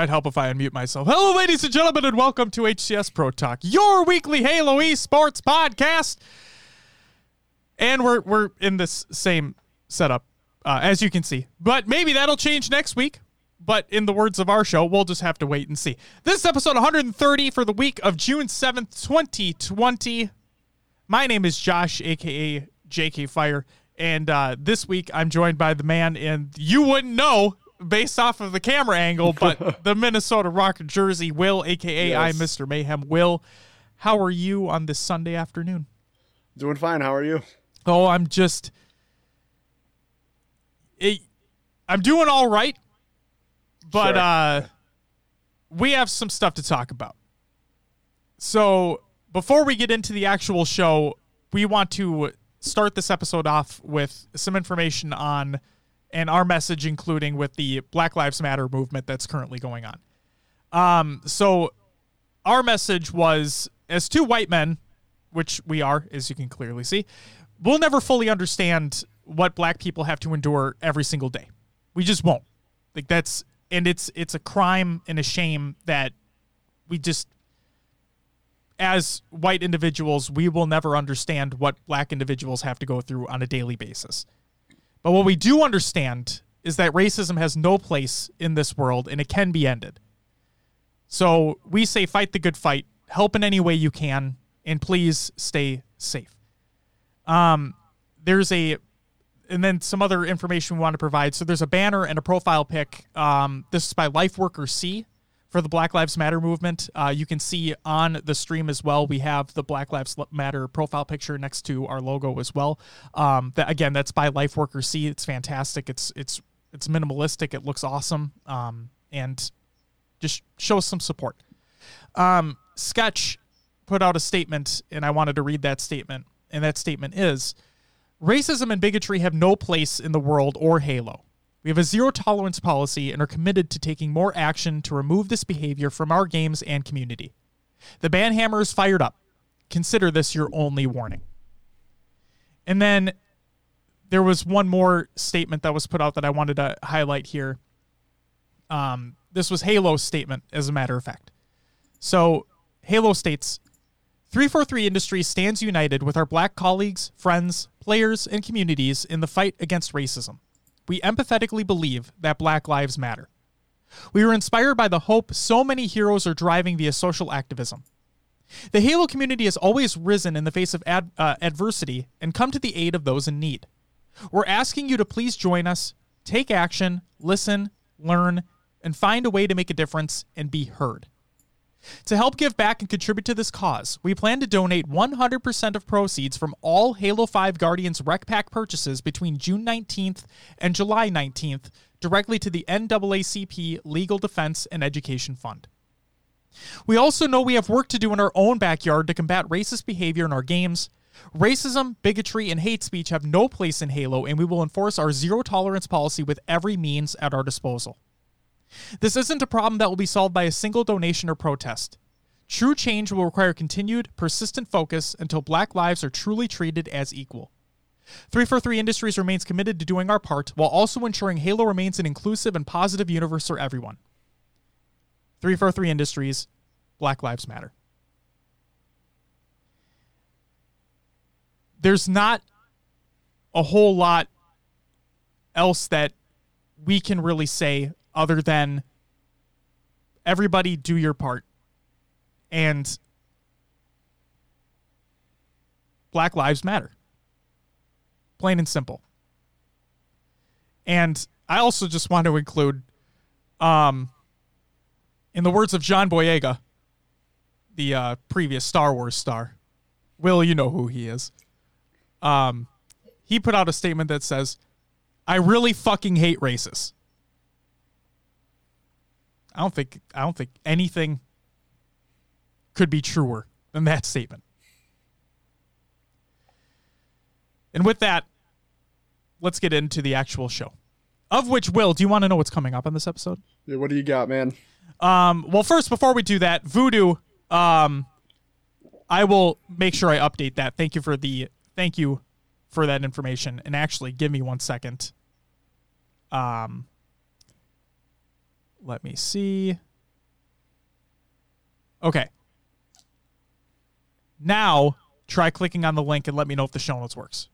might help if I unmute myself. Hello, ladies and gentlemen, and welcome to HCS Pro Talk, your weekly Halo esports podcast. And we're we're in this same setup, uh, as you can see. But maybe that'll change next week. But in the words of our show, we'll just have to wait and see. This is episode 130 for the week of June 7th, 2020. My name is Josh, aka JK Fire, and uh, this week I'm joined by the man, and you wouldn't know based off of the camera angle, but the Minnesota Rock jersey, Will, aka yes. I, Mr. Mayhem. Will, how are you on this Sunday afternoon? Doing fine. How are you? Oh, I'm just. It, I'm doing all right, but sure. uh, we have some stuff to talk about. So before we get into the actual show, we want to start this episode off with some information on and our message, including with the Black Lives Matter movement that's currently going on. Um, so our message was as two white men, which we are, as you can clearly see, we'll never fully understand what black people have to endure every single day. We just won't. Like that's and it's it's a crime and a shame that we just as white individuals, we will never understand what black individuals have to go through on a daily basis. But what we do understand is that racism has no place in this world and it can be ended. So we say fight the good fight, help in any way you can, and please stay safe. Um, there's a, and then some other information we want to provide. So there's a banner and a profile pic. Um, this is by Lifeworker C for the Black Lives Matter movement. Uh, you can see on the stream as well. We have the Black Lives Matter profile picture next to our logo as well. Um, that again, that's by Lifeworker C. It's fantastic. It's it's it's minimalistic. It looks awesome. Um, and just shows some support. Um, Sketch put out a statement, and I wanted to read that statement. And that statement is: Racism and bigotry have no place in the world or Halo. We have a zero tolerance policy and are committed to taking more action to remove this behavior from our games and community. The banhammer is fired up. Consider this your only warning. And then there was one more statement that was put out that I wanted to highlight here. Um, this was Halo's statement, as a matter of fact. So Halo states 343 Industries stands united with our black colleagues, friends, players, and communities in the fight against racism we empathetically believe that Black Lives Matter. We were inspired by the hope so many heroes are driving via social activism. The Halo community has always risen in the face of ad, uh, adversity and come to the aid of those in need. We're asking you to please join us, take action, listen, learn, and find a way to make a difference and be heard. To help give back and contribute to this cause, we plan to donate 100% of proceeds from all Halo 5 Guardians REQ Pack purchases between June 19th and July 19th directly to the NAACP Legal Defense and Education Fund. We also know we have work to do in our own backyard to combat racist behavior in our games. Racism, bigotry, and hate speech have no place in Halo, and we will enforce our zero tolerance policy with every means at our disposal. This isn't a problem that will be solved by a single donation or protest. True change will require continued, persistent focus until black lives are truly treated as equal. 343 Industries remains committed to doing our part while also ensuring Halo remains an inclusive and positive universe for everyone. 343 Industries, Black Lives Matter. There's not a whole lot else that we can really say other than everybody do your part. And Black Lives Matter. Plain and simple. And I also just want to include, um, in the words of John Boyega, the uh, previous Star Wars star, Will, you know who he is. Um, he put out a statement that says, I really fucking hate racists. I don't think I don't think anything could be truer than that statement. And with that, let's get into the actual show. Of which, Will, do you want to know what's coming up on this episode? Yeah, what do you got, man? Um, well, first, before we do that, Voodoo, um, I will make sure I update that. Thank you for the thank you for that information. And actually, give me one second. Um, Let me see. Okay. Now try clicking on the link and let me know if the show notes works.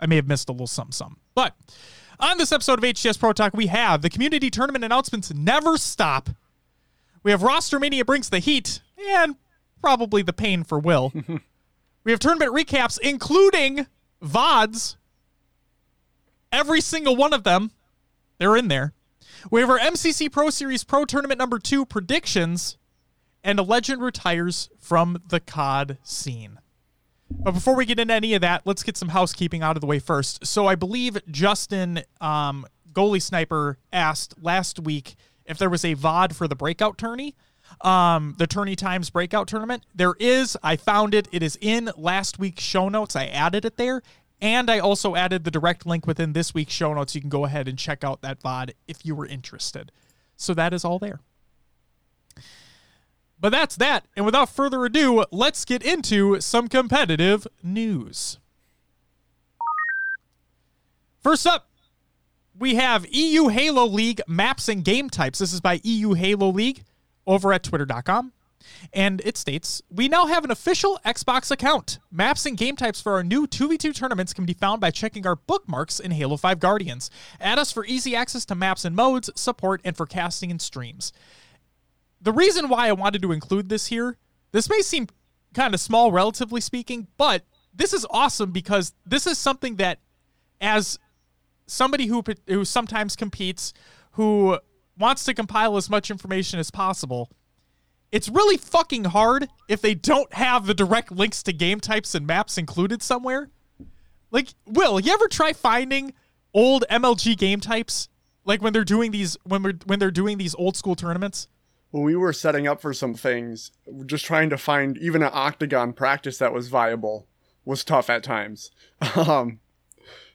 I may have missed a little something, something. But on this episode of HCS Pro Talk, we have the community tournament announcements never stop. We have Roster Mania brings the heat and probably the pain for Will. we have tournament recaps, including VODs. Every single one of them, they're in there. We have our MCC Pro Series Pro Tournament number two predictions, and a legend retires from the COD scene. But before we get into any of that, let's get some housekeeping out of the way first. So I believe Justin, um, goalie sniper, asked last week if there was a VOD for the breakout tourney, um, the tourney times breakout tournament. There is. I found it. It is in last week's show notes. I added it there. And I also added the direct link within this week's show notes. You can go ahead and check out that VOD if you were interested. So that is all there. But that's that. And without further ado, let's get into some competitive news. First up, we have EU Halo League maps and game types. This is by EU Halo League over at twitter.com. And it states, We now have an official Xbox account. Maps and game types for our new 2v2 tournaments can be found by checking our bookmarks in Halo 5 Guardians. Add us for easy access to maps and modes, support, and for casting and streams the reason why I wanted to include this here, this may seem kind of small, relatively speaking, but this is awesome because this is something that, as somebody who who sometimes competes, who wants to compile as much information as possible, it's really fucking hard if they don't have the direct links to game types and maps included somewhere. Like, Will, you ever try finding old MLG game types? Like when they're doing these when we're when they're doing these old school tournaments? when we were setting up for some things, just trying to find even an octagon practice that was viable was tough at times. Um,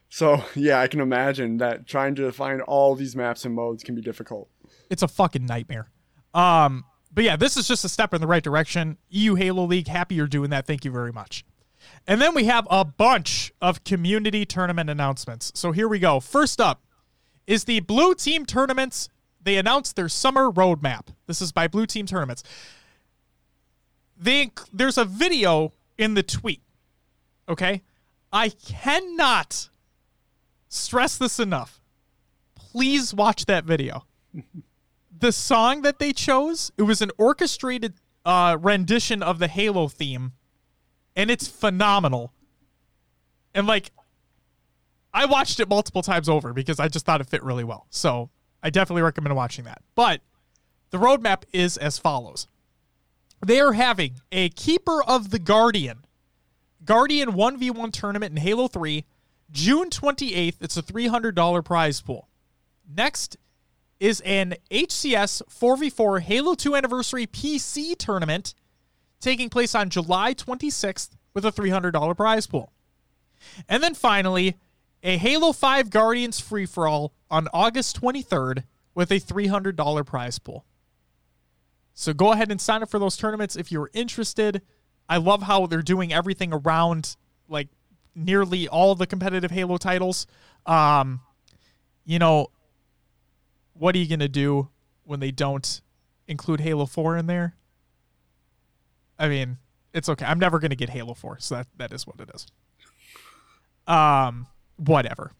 so yeah, I can imagine that trying to find all these maps and modes can be difficult. It's a fucking nightmare. Um, but yeah, this is just a step in the right direction. EU Halo League, happy you're doing that. Thank you very much. And then we have a bunch of community tournament announcements. So here we go. First up is the Blue Team Tournaments they announced their summer roadmap. This is by Blue Team Tournaments. They there's a video in the tweet. Okay? I cannot stress this enough. Please watch that video. the song that they chose, it was an orchestrated uh, rendition of the Halo theme, and it's phenomenal. And like, I watched it multiple times over because I just thought it fit really well. So I definitely recommend watching that. But the roadmap is as follows they are having a Keeper of the Guardian, Guardian 1v1 tournament in Halo 3, June 28th. It's a $300 prize pool. Next is an HCS 4v4 Halo 2 Anniversary PC tournament taking place on July 26th with a $300 prize pool. And then finally, a Halo 5 Guardians free for all on August 23rd with a $300 prize pool. So go ahead and sign up for those tournaments if you're interested. I love how they're doing everything around like nearly all the competitive Halo titles. Um, you know, what are you going to do when they don't include Halo 4 in there? I mean, it's okay. I'm never going to get Halo 4, so that that is what it is. Um, whatever.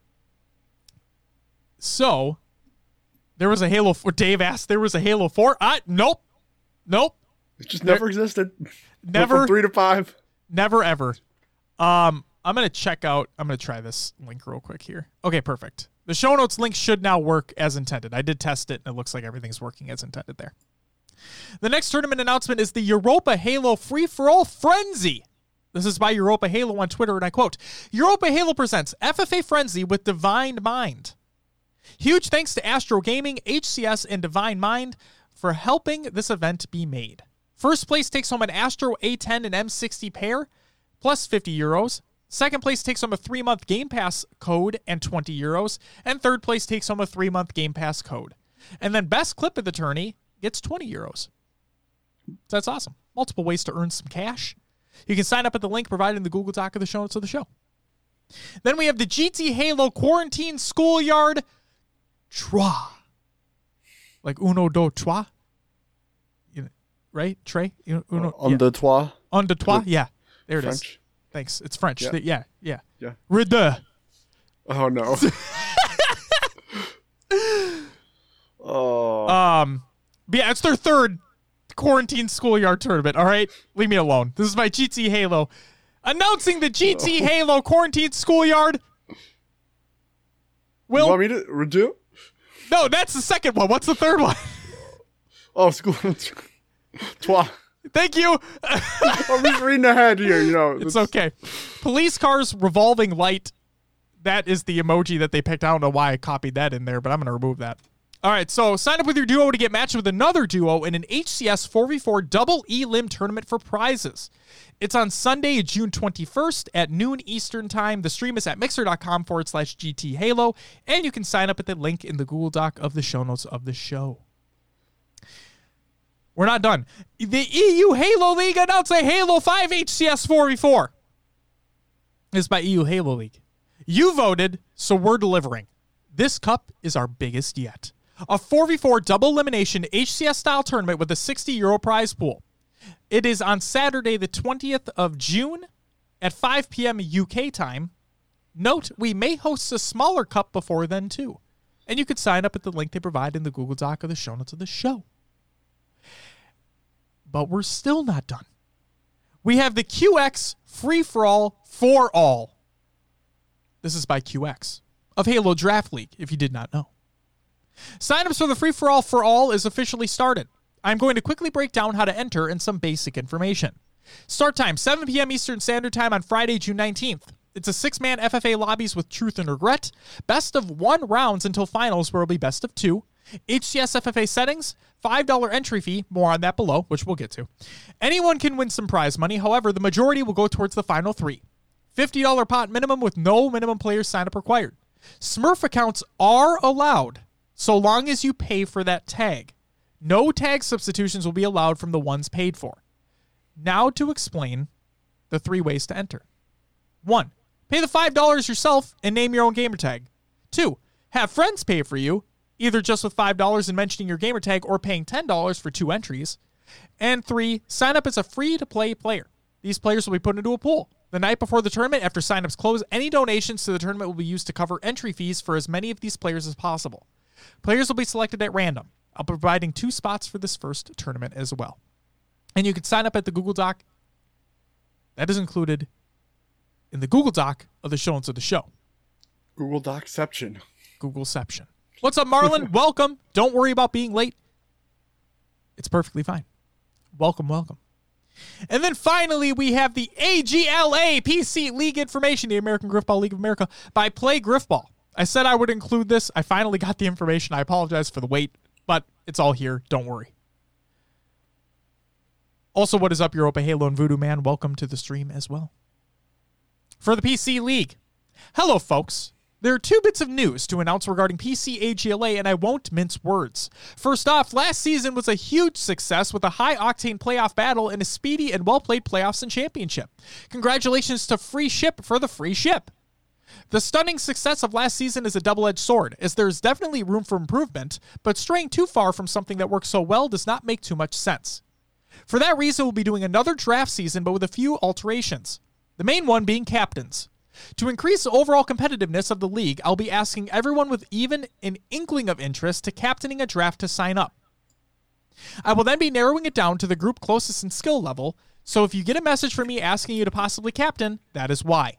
So there was a Halo 4. Dave asked, there was a Halo 4. I, nope. Nope. It just never there, existed. Never. three to five. Never, ever. Um, I'm going to check out, I'm going to try this link real quick here. Okay, perfect. The show notes link should now work as intended. I did test it, and it looks like everything's working as intended there. The next tournament announcement is the Europa Halo Free for All Frenzy. This is by Europa Halo on Twitter, and I quote Europa Halo presents FFA Frenzy with Divine Mind. Huge thanks to Astro Gaming, HCS, and Divine Mind for helping this event be made. First place takes home an Astro A10 and M60 pair, plus 50 euros. Second place takes home a three month Game Pass code and 20 euros. And third place takes home a three month Game Pass code. And then best clip of the tourney gets 20 euros. That's awesome. Multiple ways to earn some cash. You can sign up at the link provided in the Google Doc of the show notes of the show. Then we have the GT Halo Quarantine Schoolyard Draw. like uno do trois. You know, right? Trey? Uno, on the toit. Un de trois? Yeah. There it is. Thanks. It's French. Yeah. Yeah. Yeah. Yeah. Oh no. oh. Um, but yeah, it's their third quarantine schoolyard tournament. All right, leave me alone. This is my GT Halo announcing the GT Halo quarantine schoolyard. you Will want me to redo? no, that's the second one. What's the third one? Oh, school. Toit. Thank you. I'm just reading ahead here. You know. it's okay. Police cars revolving light. That is the emoji that they picked. I don't know why I copied that in there, but I'm going to remove that. All right, so sign up with your duo to get matched with another duo in an HCS 4v4 double elim tournament for prizes. It's on Sunday, June 21st at noon Eastern Time. The stream is at mixer.com forward slash GT Halo, and you can sign up at the link in the Google Doc of the show notes of the show. We're not done. The EU Halo League announced a Halo 5 HCS 4v4. This is by EU Halo League. You voted, so we're delivering. This cup is our biggest yet. A 4v4 double elimination HCS style tournament with a 60 euro prize pool. It is on Saturday, the 20th of June at 5 p.m. UK time. Note, we may host a smaller cup before then, too. And you could sign up at the link they provide in the Google Doc or the show notes of the show. But we're still not done. We have the QX Free for All for All. This is by QX of Halo Draft League, if you did not know. Signups for the Free for All for All is officially started. I'm going to quickly break down how to enter and some basic information. Start time 7 p.m. Eastern Standard Time on Friday, June 19th. It's a six man FFA lobbies with Truth and Regret. Best of one rounds until finals, where it'll be best of two. HCS FFA settings, $5 entry fee, more on that below, which we'll get to. Anyone can win some prize money, however, the majority will go towards the final three. $50 pot minimum with no minimum player sign up required. Smurf accounts are allowed so long as you pay for that tag. No tag substitutions will be allowed from the ones paid for. Now to explain the three ways to enter. 1. Pay the $5 yourself and name your own gamer tag. 2. Have friends pay for you, either just with $5 and mentioning your gamer tag or paying $10 for two entries. And 3. Sign up as a free to play player. These players will be put into a pool. The night before the tournament, after signups close, any donations to the tournament will be used to cover entry fees for as many of these players as possible. Players will be selected at random. I'll be providing two spots for this first tournament as well. And you can sign up at the Google Doc. That is included in the Google Doc of the show notes of the show. Google Docception. Googleception. What's up, Marlon? welcome. Don't worry about being late. It's perfectly fine. Welcome, welcome. And then finally, we have the AGLA PC League information, the American Griffball League of America, by Play Griffball. I said I would include this. I finally got the information. I apologize for the wait, but it's all here. Don't worry. Also, what is up, Europa Halo and Voodoo Man? Welcome to the stream as well. For the PC League. Hello, folks. There are two bits of news to announce regarding PC AGLA, and I won't mince words. First off, last season was a huge success with a high octane playoff battle and a speedy and well played playoffs and championship. Congratulations to Free Ship for the free ship. The stunning success of last season is a double edged sword, as there is definitely room for improvement, but straying too far from something that works so well does not make too much sense. For that reason, we'll be doing another draft season, but with a few alterations. The main one being captains. To increase the overall competitiveness of the league, I'll be asking everyone with even an inkling of interest to captaining a draft to sign up. I will then be narrowing it down to the group closest in skill level, so if you get a message from me asking you to possibly captain, that is why.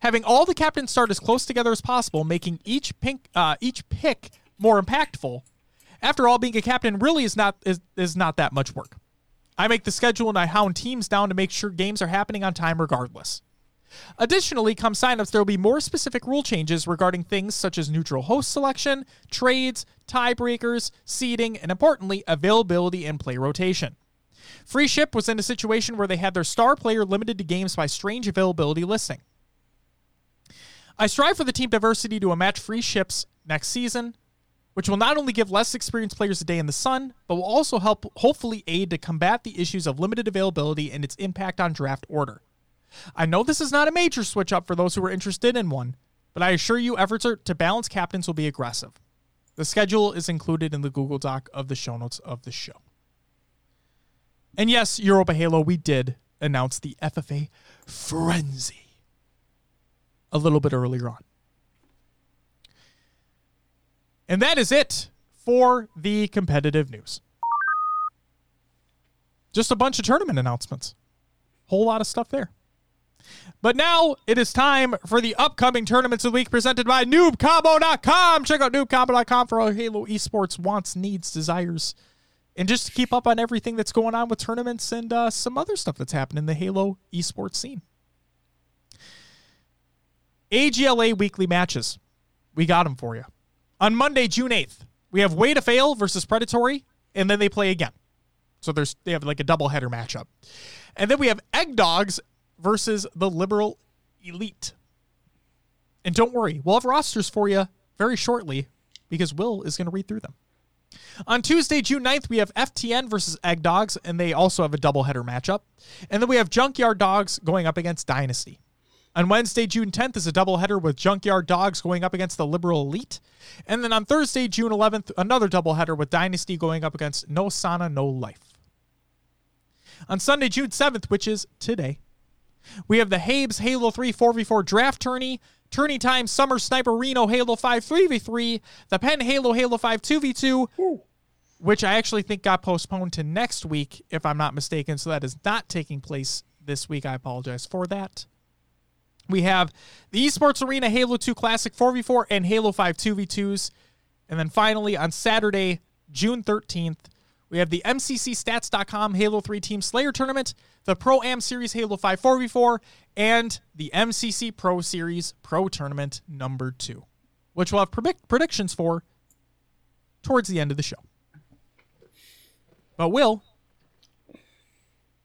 Having all the captains start as close together as possible, making each pink, uh, each pick more impactful. After all, being a captain really is not is, is not that much work. I make the schedule and I hound teams down to make sure games are happening on time regardless. Additionally, come signups, there will be more specific rule changes regarding things such as neutral host selection, trades, tiebreakers, seeding, and importantly, availability and play rotation. Free Ship was in a situation where they had their star player limited to games by strange availability listing. I strive for the team diversity to a match Free Ships next season, which will not only give less experienced players a day in the sun, but will also help hopefully aid to combat the issues of limited availability and its impact on draft order. I know this is not a major switch up for those who are interested in one, but I assure you efforts are, to balance captains will be aggressive. The schedule is included in the Google Doc of the show notes of the show. And yes, Europa Halo, we did announce the FFA Frenzy a little bit earlier on. And that is it for the competitive news. Just a bunch of tournament announcements. Whole lot of stuff there. But now it is time for the upcoming tournaments of the week presented by noobcombo.com. Check out noobcombo.com for all Halo esports wants, needs, desires, and just to keep up on everything that's going on with tournaments and uh, some other stuff that's happening in the Halo esports scene. AGLA weekly matches. We got them for you. On Monday, June 8th, we have Way to Fail versus Predatory, and then they play again. So there's they have like a double header matchup. And then we have Egg Dogs versus the Liberal Elite. And don't worry, we'll have rosters for you very shortly because Will is going to read through them. On Tuesday, June 9th, we have FTN versus Egg Dogs, and they also have a doubleheader matchup. And then we have Junkyard Dogs going up against Dynasty. On Wednesday, June 10th, is a doubleheader with Junkyard Dogs going up against the Liberal Elite. And then on Thursday, June 11th, another doubleheader with Dynasty going up against No Sana, No Life. On Sunday, June 7th, which is today, we have the Habes Halo 3 4v4 draft tourney, tourney time Summer Sniper Reno Halo 5 3v3, the Penn Halo Halo 5 2v2, which I actually think got postponed to next week, if I'm not mistaken. So that is not taking place this week. I apologize for that. We have the Esports Arena Halo 2 Classic 4v4 and Halo 5 2v2s. And then finally on Saturday, June 13th, we have the MCCstats.com Halo 3 Team Slayer Tournament, the Pro Am Series Halo 5 4v4, and the MCC Pro Series Pro Tournament number 2, which we'll have predict- predictions for towards the end of the show. But, Will,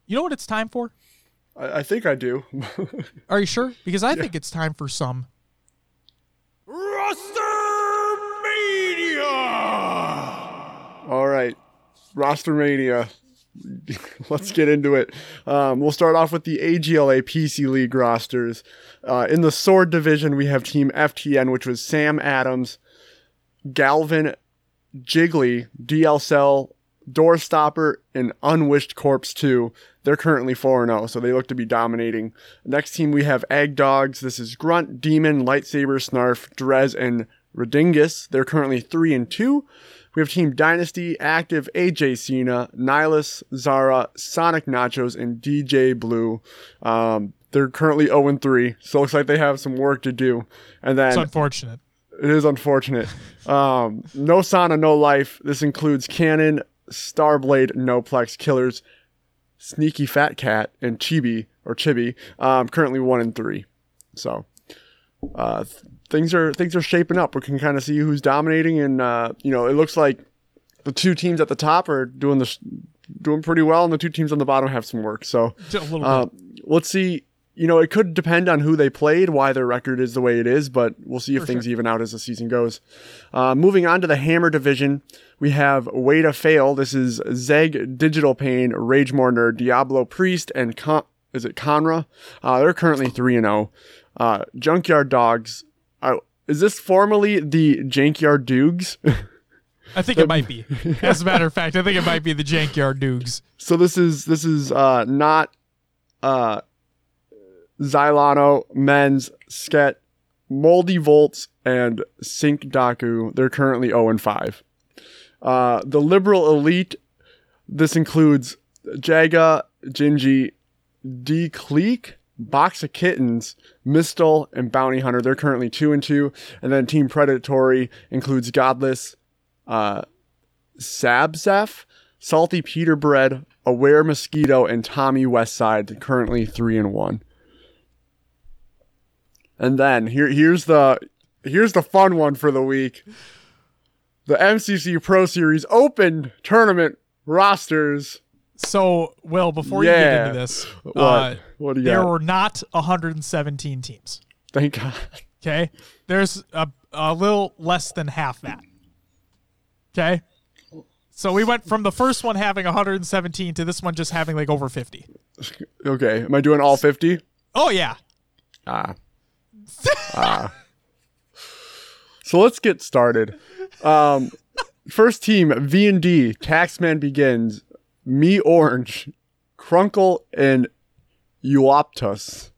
you know what it's time for? I, I think I do. Are you sure? Because I think it's time for some roster media. All right, roster mania. Let's get into it. Um, we'll start off with the AGLA PC League rosters. Uh, in the Sword division, we have Team FTN, which was Sam Adams, Galvin, Jiggly, DL Cell, Doorstopper, and Unwished Corpse 2. They're currently 4 0, so they look to be dominating. Next team, we have Egg Dogs. This is Grunt, Demon, Lightsaber, Snarf, Drez, and Redingus. They're currently 3 and 2. We have Team Dynasty, Active, AJ Cena, Nihilus, Zara, Sonic Nachos, and DJ Blue. Um, they're currently 0 and 3, so it looks like they have some work to do. And then It's unfortunate. it is unfortunate. Um, no Sana, no life. This includes Cannon, Starblade, Noplex, Killers, Sneaky Fat Cat, and Chibi or Chibi. Um, currently one and three. So uh, things are things are shaping up. We can kind of see who's dominating, and uh, you know it looks like the two teams at the top are doing the doing pretty well, and the two teams on the bottom have some work. So A little bit. uh, let's see. You know, it could depend on who they played, why their record is the way it is, but we'll see if For things even out as the season goes. Uh, moving on to the Hammer division, we have Way to Fail. This is Zeg, Digital Pain, Rage Mourner, Diablo Priest, and Con- is it Conra? Uh, they're currently 3 and 0. Uh, Junkyard Dogs. Is this formerly the Jankyard Doogs? I think it might be. As a matter of fact, I think it might be the Jankyard Doogs. so this is this is uh not uh Xylano, Men's, Sket, Moldy Volts, and Sync Daku. They're currently 0 and 5. Uh, the Liberal Elite, this includes Jaga, Gingy, D Cleek, Box of Kittens, Mistal, and Bounty Hunter. They're currently 2 and 2. And then Team Predatory includes Godless, uh, Sabzef, Salty Peter Bread, Aware Mosquito, and Tommy Westside, currently three and one. And then here here's the here's the fun one for the week. The MCC Pro Series Open Tournament rosters. So, Will, before you get into this, What? uh, what do you there got? were not 117 teams. Thank God. Okay, there's a, a little less than half that. Okay, so we went from the first one having 117 to this one just having like over 50. Okay, am I doing all 50? Oh yeah, Ah. ah. So let's get started. Um, first team V and D. Taxman begins. Me Orange, Crunkle, and Euoptus.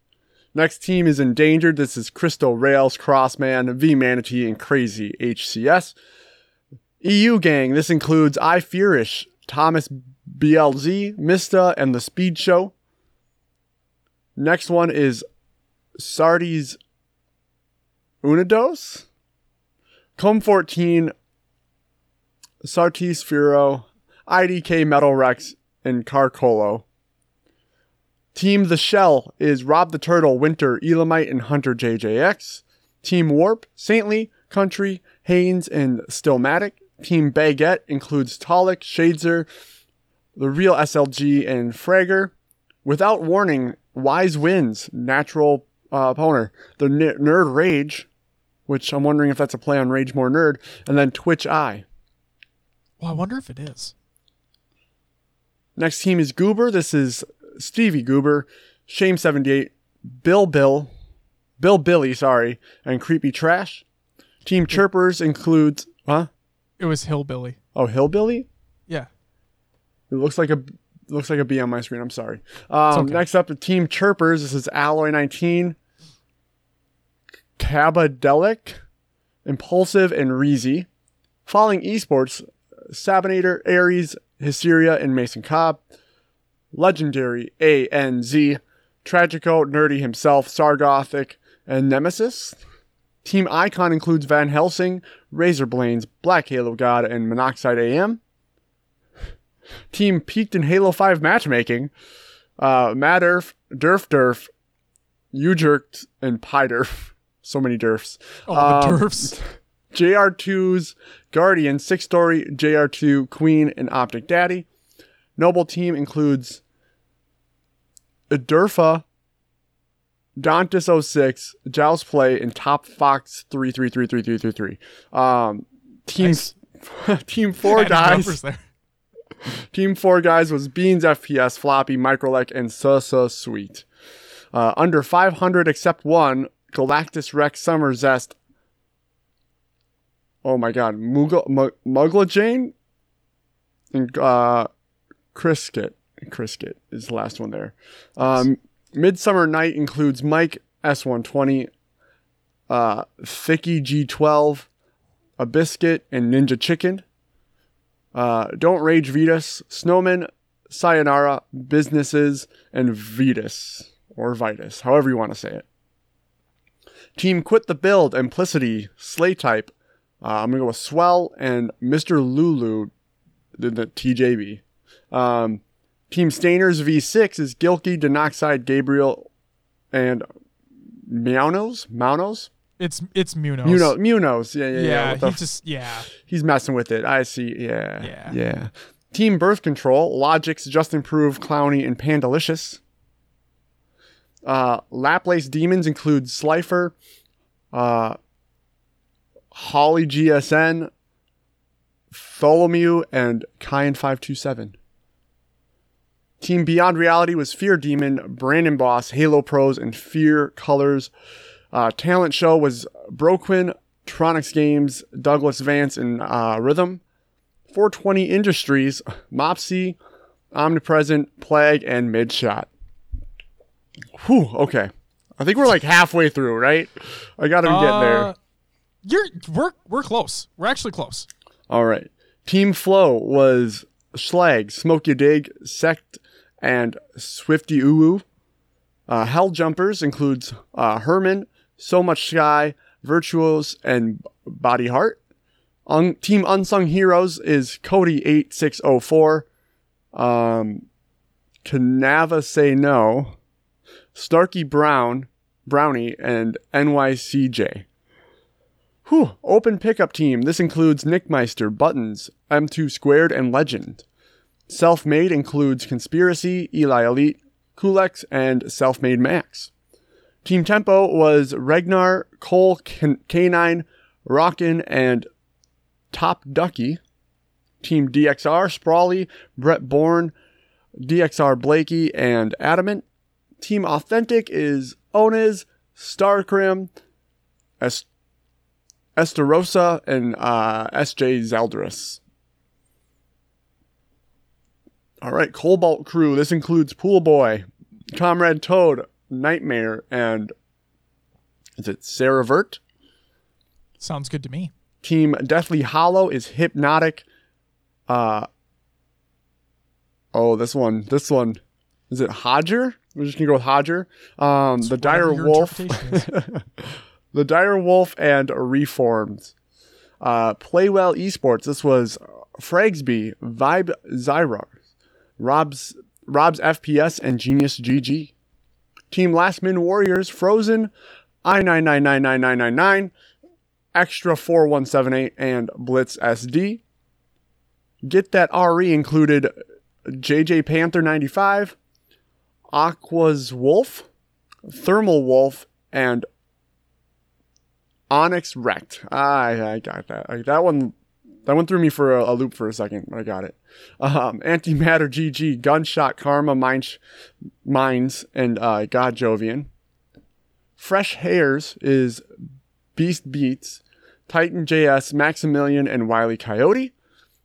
Next team is endangered. This is Crystal Rails, Crossman, V Manatee, and Crazy HCS. EU gang. This includes I Fearish, Thomas BLZ, Mista, and the Speed Show. Next one is Sardes Unidos, Com 14, Sartis Furo, IDK Metal Rex, and Carcolo. Team The Shell is Rob the Turtle, Winter, Elamite, and Hunter JJX. Team Warp, Saintly, Country, Haynes, and Stillmatic. Team Baguette includes Talik, Shadezer, the real SLG, and Frager. Without warning, Wise wins, natural uh, opponent. The N- Nerd Rage, which I'm wondering if that's a play on Rage More Nerd, and then Twitch Eye. Well, I wonder if it is. Next team is Goober. This is Stevie Goober, Shame78, Bill Bill, Bill Billy, sorry, and Creepy Trash. Team Chirpers includes, huh? It was Hillbilly. Oh, Hillbilly? Yeah. It looks like a looks like a B on my screen. I'm sorry. Um, okay. Next up, the Team Chirpers. This is Alloy 19, Cabadelic, Impulsive, and Reezy. Following Esports, Sabinator, Ares, Hysteria, and Mason Cobb. Legendary ANZ, Tragico, Nerdy himself, Sargothic, and Nemesis. Team Icon includes Van Helsing, Razor Blains, Black Halo God, and Monoxide AM. Team peaked in Halo 5 matchmaking. Uh, Madurf, Durf Durf, Jerked, and Pydurf. So many Durfs. Oh, Um, the Durfs. JR2's Guardian, Six Story, JR2, Queen, and Optic Daddy. Noble team includes Durfa, Dantis 06, Joust Play, and Top Fox 333333. Um, team, Nice. team four guys. there. Team four guys was Beans FPS, Floppy, Microlec, and Susa Sweet. Uh, under 500 except one, Galactus Rex Summer Zest. Oh my god, Mugla, M- Mugla Jane? And uh, Criskit. Criskit is the last one there. Um, Midsummer Night includes Mike S120, uh, Thicky G12, a biscuit, and Ninja Chicken. Uh, Don't Rage Vetus, Snowman, Sayonara, Businesses, and Vetus, or Vitus, however you want to say it. Team Quit the Build, Implicity, Slay Type. Uh, I'm going to go with Swell and Mr. Lulu, the, the TJB. Um, Team Stainers V6 is Gilky, Denoxide, Gabriel, and Meownos? Maunos? It's it's Munoz. Muno, Munos. Yeah, yeah, yeah. Yeah, he just yeah. He's messing with it. I see. Yeah. Yeah. Yeah. Team Birth Control, Logix, Just Improve, Clowny, and Pandalicious. Uh, Laplace Demons include Slifer, uh, Holly GSN, Tholomew, and Kyan527. Team Beyond Reality was Fear Demon, Brandon Boss, Halo Pros, and Fear Colors. Uh, talent show was Broquin, Tronix Games, Douglas Vance, and uh, Rhythm. 420 Industries, Mopsy, Omnipresent, Plague, and Midshot. Whew, okay. I think we're like halfway through, right? I gotta be getting there. You're we're we're close. We're actually close. All right. Team Flow was Schlag, Smoke Dig, Sect, and Swifty Uwu. Uh, Hell Jumpers includes uh, Herman, So Much Sky, Virtuos, and Body Heart. Un- Team Unsung Heroes is Cody8604, um, Kanava Say No, Starkey Brown, Brownie, and NYCJ. Whew, open pickup team. This includes Nickmeister, Buttons, M2 Squared, and Legend. Self made includes Conspiracy, Eli Elite, Kulex, and Self Made Max. Team Tempo was Regnar, Cole, K9, Rockin, and Top Ducky. Team DXR, Sprawley, Brett Bourne, DXR Blakey, and Adamant. Team Authentic is Onez, Starcrim, Est- Esterosa, and uh, S.J. Zeldris. All right, Cobalt Crew. This includes Pool Boy, Comrade Toad, Nightmare, and is it Sarah Vert? Sounds good to me. Team Deathly Hollow is Hypnotic. Uh oh, this one, this one is it Hodger? We're just gonna go with Hodger. Um, the Dire Wolf, the Dire Wolf, and Reformed. Uh, Playwell Esports. This was Fragsby, Vibe Zyra, Rob's Rob's FPS, and Genius GG. Team Last Min Warriors, Frozen, I nine nine nine nine nine nine nine, Extra four one seven eight, and Blitz SD. Get that RE included JJ Panther ninety five, Aqua's Wolf, Thermal Wolf, and Onyx Wrecked. I I got that. I, that one that one threw me for a, a loop for a second, but I got it. Um, Antimatter GG, Gunshot Karma, Mines, Mines, and uh, God Jovian. Fresh Hairs is Beast Beats, Titan JS, Maximilian, and Wily Coyote.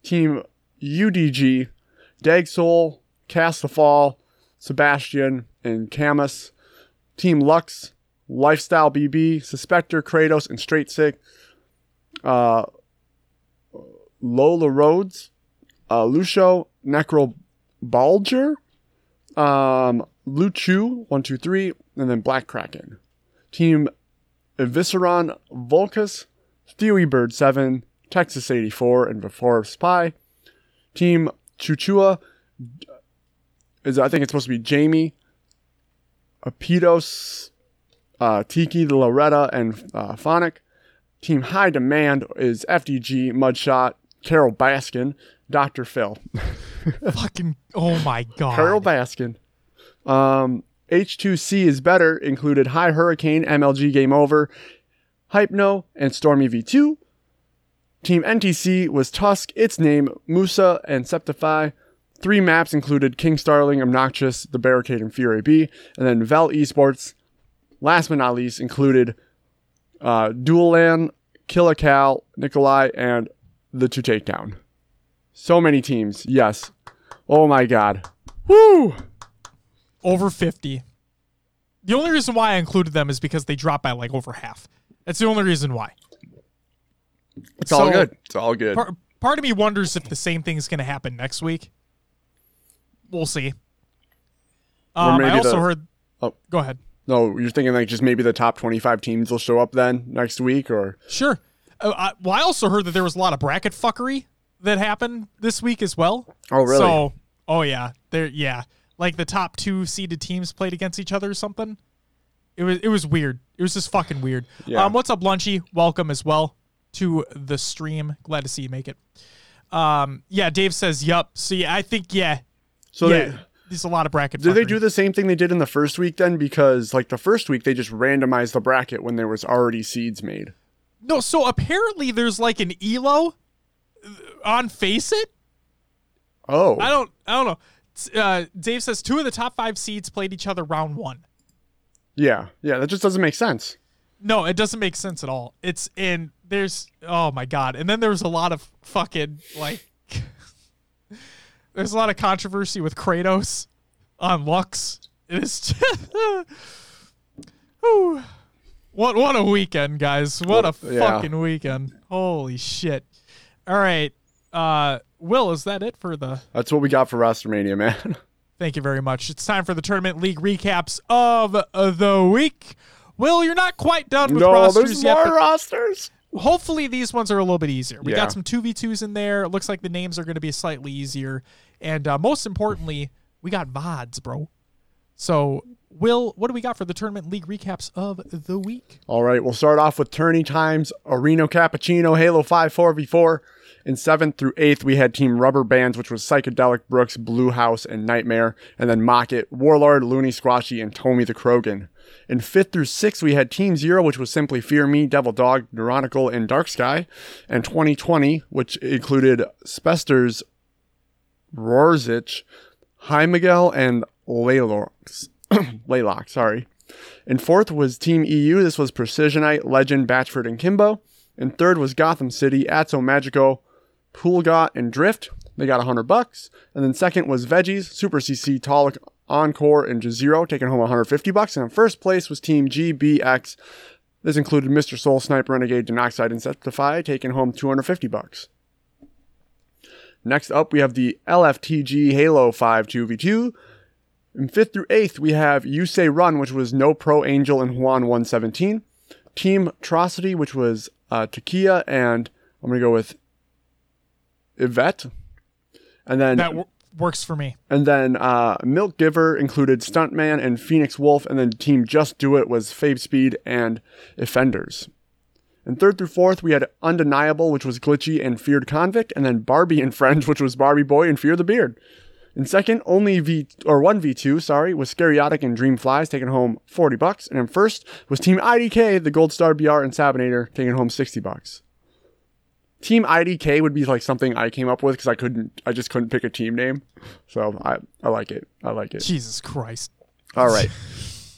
Team UDG, Dag Soul, Cast the Fall, Sebastian, and Camus. Team Lux, Lifestyle BB, Suspector, Kratos, and Straight Sick. Uh, Lola Rhodes, uh, Lucio, Necro Balger, um, Luchu, one, two, three, and then Black Kraken. Team Evisceron, Volcus, Theory Bird 7, Texas 84, and Before Spy. Team Chuchua is I think it's supposed to be Jamie, Apidos, uh, Tiki, the Loretta, and uh, Phonic. Team High Demand is FDG, Mudshot, Carol Baskin, Dr. Phil. Fucking oh my god. Carol Baskin. Um, H2C is better included High Hurricane, MLG Game Over, Hypno, and Stormy V2. Team NTC was Tusk, its name, Musa, and Septify. Three maps included King Starling, Obnoxious, The Barricade, and Fury B. And then Vel Esports, last but not least, included uh, Dual Land, Killacal, Nikolai, and the Two Takedown. So many teams, yes. Oh my god. Woo! over 50. The only reason why I included them is because they dropped by like over half. That's the only reason why. It's all good. It's all good. Part, part of me wonders if the same thing is going to happen next week. We'll see. Um, I also the- heard. Oh. Go ahead. No, you're thinking like just maybe the top 25 teams will show up then next week or Sure. Uh, I, well, I also heard that there was a lot of bracket fuckery that happened this week as well. Oh, really? So, oh yeah, there, yeah, like the top two seeded teams played against each other or something. It was, it was weird. It was just fucking weird. Yeah. Um, what's up, Lunchy? Welcome as well to the stream. Glad to see you make it. Um, yeah, Dave says, "Yup." See, I think yeah, So yeah. they there's a lot of bracket. did they do the same thing they did in the first week then because like the first week they just randomized the bracket when there was already seeds made. No, so apparently there's like an elo on FACEIT. Oh. I don't I don't know. Uh, Dave says two of the top five seeds played each other round one. yeah. Yeah, that just doesn't make sense. No, it doesn't make sense at all. It's in there's oh my god, and then there's a lot of fucking like there's a lot of controversy with Kratos on Lux. It's Whew. what what a weekend, guys! What a yeah. fucking weekend! Holy shit! All right, uh, Will, is that it for the? That's what we got for WrestleMania, man. Thank you very much. It's time for the tournament league recaps of the week. Will, you're not quite done with no, rosters there's yet, more rosters. Hopefully these ones are a little bit easier. We Yeah. got some 2v2s in there. It looks like the names are going to be slightly easier. And uh, most importantly, we got VODs, bro. So, Will, what do we got for the tournament league recaps of the week? All right, we'll start off with tourney times. Areno Cappuccino, Halo 5 4v4. In 7th through 8th, we had Team Rubber Bands, which was Psychedelic Brooks, Blue House, and Nightmare. And then Mock It, Warlord, Looney Squashy, and Tommy the Krogan. In 5th through 6th, we had Team Zero, which was simply Fear Me, Devil Dog, Neuronical, and Dark Sky. And 2020, which included Spesters, Rorzich, High Miguel, and Laylox. Laylock, sorry. In fourth was Team EU. This was Precisionite, Legend, Batchford, and Kimbo. And third was Gotham City, Atso Magico, Poolgot, and Drift. They got 100 bucks. And then second was Veggies, Super CC, Talik, Encore, and Jazero, taking home 150 bucks. And in first place was Team GBX. This included Mr. Soul, Sniper, Renegade, Denoxide, and Septify, taking home 250 bucks. Next up, we have the LFTG Halo 5 2v2. In fifth through eighth, we have You Say Run, which was No Pro Angel and Juan 117. Team Atrocity, which was uh, Takia and I'm going to go with Yvette. And then That works for me. and then uh, Milk Giver included Stuntman and Phoenix Wolf, and then Team Just Do It was Fave Speed and Offenders. And third through fourth, we had Undeniable, which was Glitchy and Feared Convict, and then Barbie and Friends, which was Barbie Boy and Fear the Beard. In second, only V or one V two, sorry, was Scariotic and Dream Flies, taking home forty bucks. And in first was Team IDK, the Gold Star BR and Sabinator, taking home sixty bucks. Team IDK would be like something I came up with because I couldn't, I just couldn't pick a team name. So I, I like it. I like it. Jesus Christ. All right.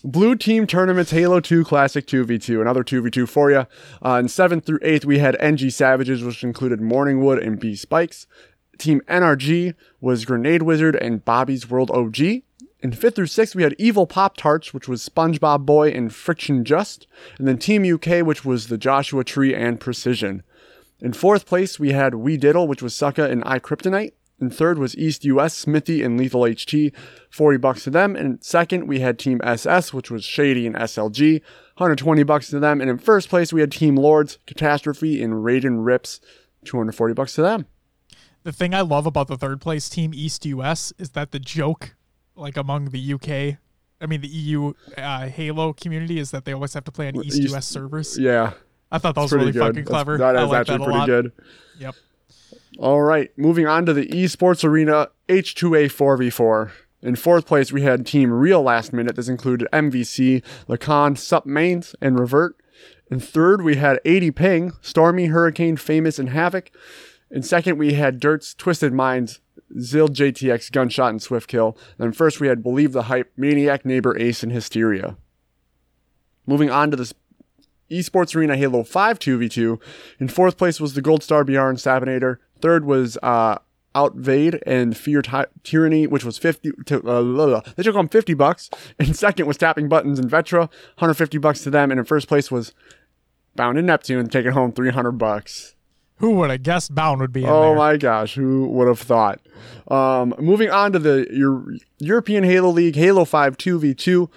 Blue Team Tournaments Halo 2 Classic 2v2, another 2v2 for you. Uh, in 7th through 8th, we had NG Savages, which included Morningwood and B Spikes. Team NRG was Grenade Wizard and Bobby's World OG. In 5th through 6th, we had Evil Pop Tarts, which was SpongeBob Boy and Friction Just. And then Team UK, which was the Joshua Tree and Precision. In fourth place, we had We Diddle, which was Sucka and I Kryptonite. In third was East US, Smithy and Lethal HT, 40 bucks to them. And second, we had Team SS, which was Shady and SLG, 120 bucks to them. And in first place, we had Team Lords, Catastrophe and Raiden Rips, 240 bucks to them. The thing I love about the third place team East US is that the joke, like among the UK, I mean the EU uh, Halo community, is that they always have to play on East, East- US servers. Yeah, I thought that was really good. fucking That's- clever. That I is like actually that a pretty lot. good. Yep. All right, moving on to the esports arena H2A 4v4. In fourth place, we had Team Real Last Minute. This included MVC, Lacan, Sup Mains, and Revert. In third, we had 80 Ping, Stormy, Hurricane, Famous, and Havoc. In second, we had Dirt's Twisted Minds, Zill, JTX, Gunshot, and Swift Kill. Then first, we had Believe the Hype, Maniac, Neighbor, Ace, and Hysteria. Moving on to this Esports Arena Halo 5 2v2. In fourth place was the Gold Star BR and Sabinator. Third was uh, Outvade and Fear Ty- Tyranny, which was 50. To, uh, blah, blah. They took home 50 bucks. And second was Tapping Buttons and Vetra, 150 bucks to them. And in first place was Bound and Neptune, taking home 300 bucks. Who would have guessed Bound would be in Oh there? my gosh, who would have thought? Um, moving on to the Euro- European Halo League, Halo 5 2v2.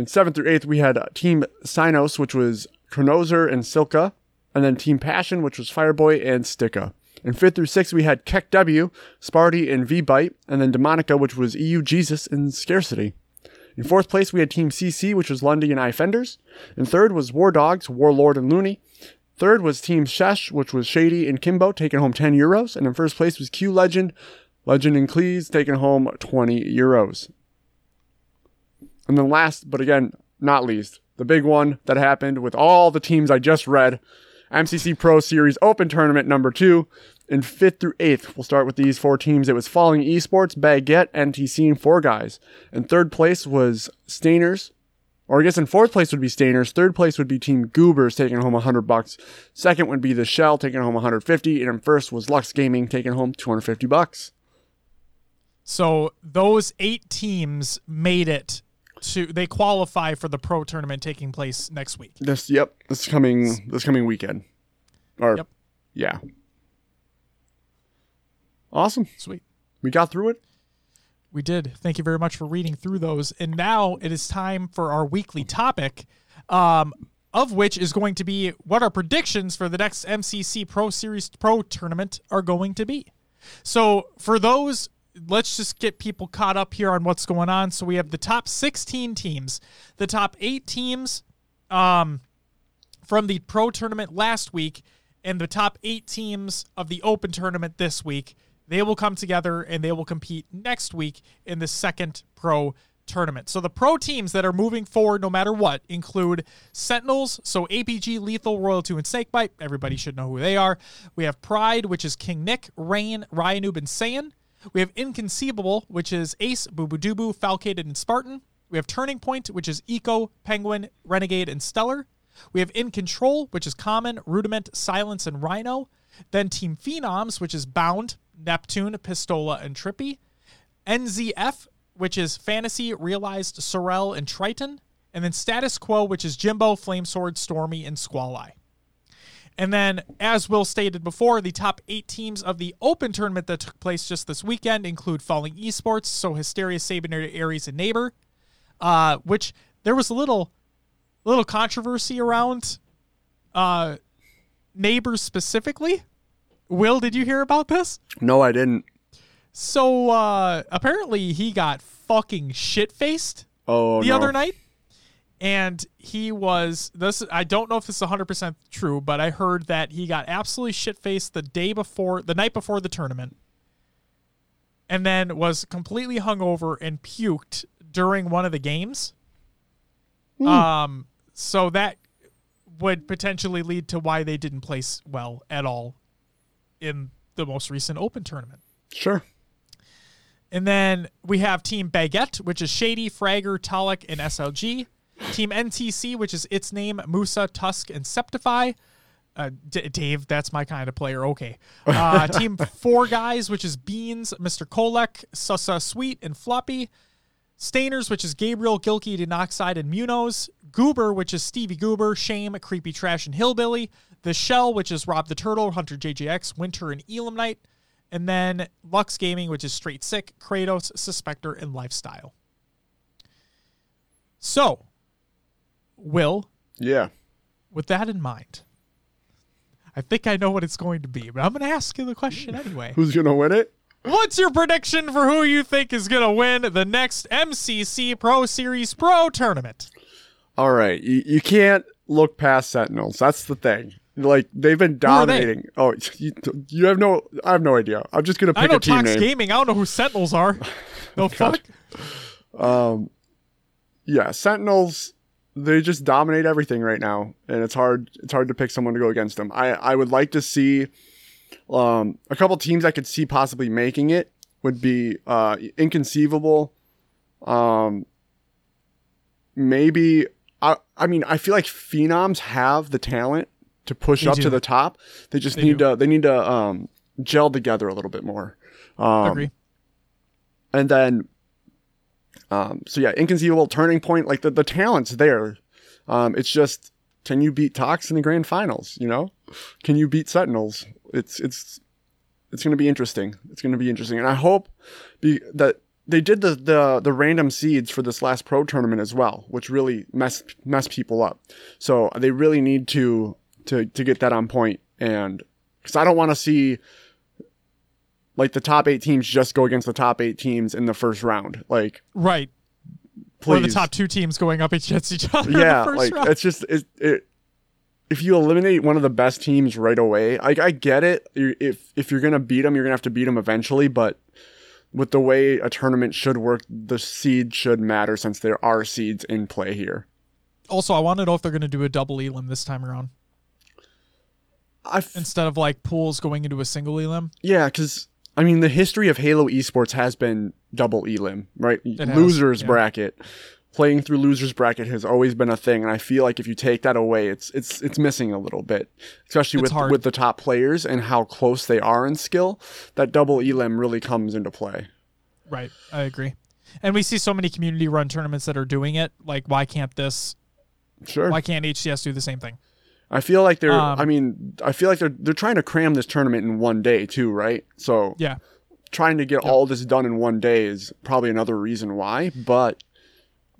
In 7th through 8th, we had uh, Team Sinos, which was Chronozer and Silka. And then Team Passion, which was Fireboy and Sticka. In 5th through 6th, we had Keck W, Sparty, and V-Bite. And then Demonica, which was EU Jesus and Scarcity. In fourth place, we had Team CC, which was Lundy and I Fenders. In third was War Dogs, Warlord, and Looney. Third was Team Shesh, which was Shady and Kimbo, taking home 10 euros. And in first place was Q Legend, Legend and Cleese, taking home 20 euros. And then last, but again, not least, the big one that happened with all the teams I just read MCC Pro Series Open Tournament number two. In fifth through eighth, we'll start with these four teams. It was Falling Esports, Baguette, NTC, and Four Guys. And third place was Stainers, or I guess in fourth place would be Stainers. Third place would be Team Goobers taking home 100 bucks. Second would be the Shell taking home 150, and in first was Lux Gaming taking home 250 bucks. So those eight teams made it to they qualify for the pro tournament taking place next week. This yep, this coming this coming weekend. Or Yep. yeah. Awesome. Sweet. We got through it. We did. Thank you very much for reading through those. And now it is time for our weekly topic, um, of which is going to be what our predictions for the next MCC Pro Series Pro tournament are going to be. So for those, let's just get people caught up here on what's going on. So we have the top 16 teams, the top eight teams um, from the pro tournament last week, and the top eight teams of the open tournament this week. They will come together and they will compete next week in the second pro tournament. So the pro teams that are moving forward no matter what include Sentinels, so APG, Lethul, Royal 2, and Snakebite. Everybody should know who they are. We have Pride, which is King Nick, Rain, Ryanoob, and Saiyan. We have Inconceivable, which is Ace, Bubudubu, Falcated, and Spartan. We have Turning Point, which is Eco, Penguin, Renegade, and Stellar. We have In Control, which is Common, Rudiment, Silence, and Rhino. Then Team Phenoms, which is Bound, Neptune, Pistola, and Trippy. NZF, which is Fantasy, Realized, Sorel, and Triton. And then Status Quo, which is Jimbo, Flamesword, Stormy, and Squall And then, as Will stated before, the top eight teams of the Open tournament that took place just this weekend include Falling Esports, so Hysteria, Saber, Aries, and Neighbor. Uh, which there was a little, little controversy around, uh, Neighbor specifically. Will, did you hear about this? No, I didn't. So uh apparently he got fucking shit faced Oh, the no. other night. And he was this I don't know if this is 100% true, but I heard that he got absolutely shit faced the day before the night before the tournament. And then was completely hungover and puked during one of the games. Um so that would potentially lead to why they didn't place well at all in the most recent open tournament. Sure. And then we have Team Baguette, which is Shady, Fragger, Talik, and SLG. Team NTC, which is its name, Musa, Tusk, and Septify. Uh, D- Dave, that's my kind of player. Okay. Uh, team Four Guys, which is Beans, Mr. Kolek, Sussa, Sweet, and Floppy. Stainers, which is Gabriel, Gilkey, Denoxide, and Munoz. Goober, which is Stevie Goober, Shame, Creepy Trash, and Hillbilly. The Shell, which is Rob the Turtle, Hunter JJX, Winter, and Elam Knight. And then Lux Gaming, which is Straight Sick, Kratos, Suspector, and Lifestyle. So, Will, Yeah. with that in mind, I think I know what it's going to be, but I'm going to ask you the question anyway. Who's gonna win it? What's your prediction for who you think is going to win the next MCC Pro Series Pro tournament? All right. You, you can't look past Sentinels. That's the thing. Like they've been are they? dominating. Oh, you, you have no. I have no idea. I'm just gonna I pick know a team Tox name. Gaming. I don't know who Sentinels are. No fuck. Um, Yeah, Sentinels. They just dominate everything right now, and it's hard. It's hard to pick someone to go against them. I I would like to see, um, a couple teams I could see possibly making it would be uh inconceivable, um, maybe. I I mean I feel like Phenoms have the talent to push They up do. to the top. They just They need do. to they need to um gel together a little bit more. Um, Agree. and then um so yeah inconceivable turning point like the, the talent's there. Um it's just can you beat tox in the grand finals you know? Can you beat sentinels? It's it's it's going to be interesting. It's going to be interesting. And i hope be that they did the, the the random seeds for this last pro tournament as well which really mess mess people up. So they really need to to to get that on point. And because i don't want to see like the top eight teams just go against the top eight teams in the first round. Like, Right. please. Or the top two teams going up against each other. in yeah, the first like round. it's just it, it. If you eliminate one of the best teams right away, like I get it. If if you're gonna beat them, you're gonna have to beat them eventually. But with the way a tournament should work, the seed should matter since there are seeds in play here. Also, I want to know if they're going to do a double elim this time around I instead of like pools going into a single elim. yeah, because I mean the history of Halo esports has been double elim, right? has, losers yeah. bracket. Playing through losers bracket has always been a thing, and I feel like if you take that away, it's it's it's missing a little bit, especially It's with hard. with the top players and how close they are in skill. That double elim really comes into play. Right. I agree. And we see so many community run tournaments that are doing it. Like, why can't this? Sure. Why can't HCS do the same thing? I feel like they're. Um, I mean, I feel like they're they're trying to cram this tournament in one day too, right? So Yeah. trying to get all this done in one day is probably another reason why. But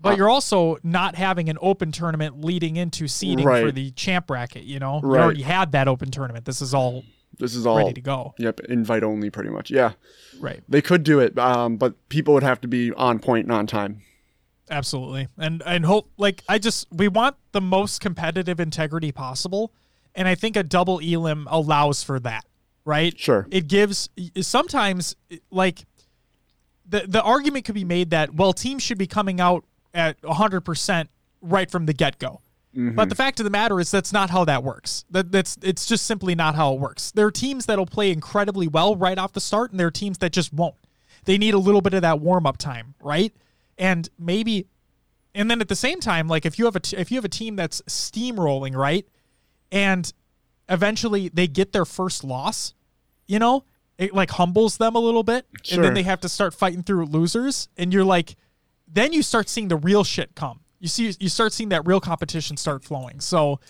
But Uh, you're also not having an open tournament leading into seeding for the champ bracket. You know, Right. you already had that open tournament. This is all this is all. ready to go. Yep, invite only, pretty much. Yeah, Right. they could do it, um, but people would have to be on point and on time. Absolutely. And and hope like I just we want the most competitive integrity possible. And I think a double elim allows for that. Right? Sure. It gives sometimes like the the argument could be made that well teams should be coming out at 100% right from the get-go. Mm-hmm. But the fact of the matter is that's not how that works. That that's it's just simply not how it works. There are teams that'll play incredibly well right off the start and there are teams that just won't. They need a little bit of that warm-up time, right? And maybe and then at the same time, like if you have a t- if you have a team that's steamrolling, right, and eventually they get their first loss, you know, it like humbles them a little bit, Sure. and then they have to start fighting through losers, and you're like, then you start seeing the real shit come. You see, you start seeing that real competition start flowing. So,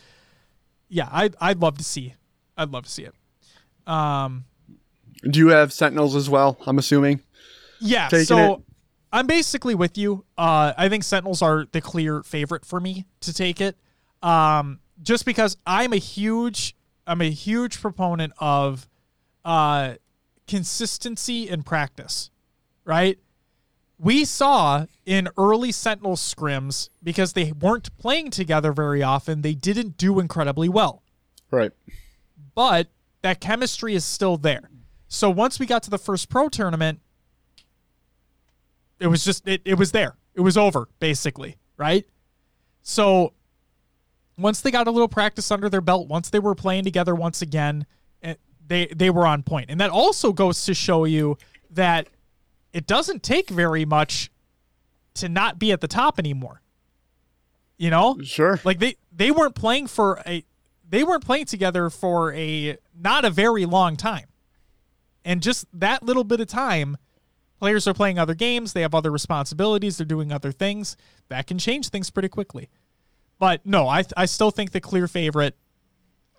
yeah, I'd I'd love to see, I'd love to see it. Um, Do you have Sentinels as well? I'm assuming. yeah, Taking so it. I'm basically with you. Uh, I think Sentinels are the clear favorite for me to take it. Um, just because I'm a huge, I'm a huge proponent of uh, consistency in practice, right? We saw in early Sentinel scrims because they weren't playing together very often, they didn't do incredibly well Right. but that chemistry is still there. So once we got to the first pro tournament, it was just it, it was there. It was over, basically, right? So once they got a little practice under their belt, once they were playing together once again, eh, they they were on point. And that also goes to show you that it doesn't take very much to not be at the top anymore. You know? Sure. Like they they weren't playing for a they weren't playing together for a not a very long time. And just that little bit of time, players are playing other games, they have other responsibilities, they're doing other things. That can change things pretty quickly. But no, I I still think the clear favorite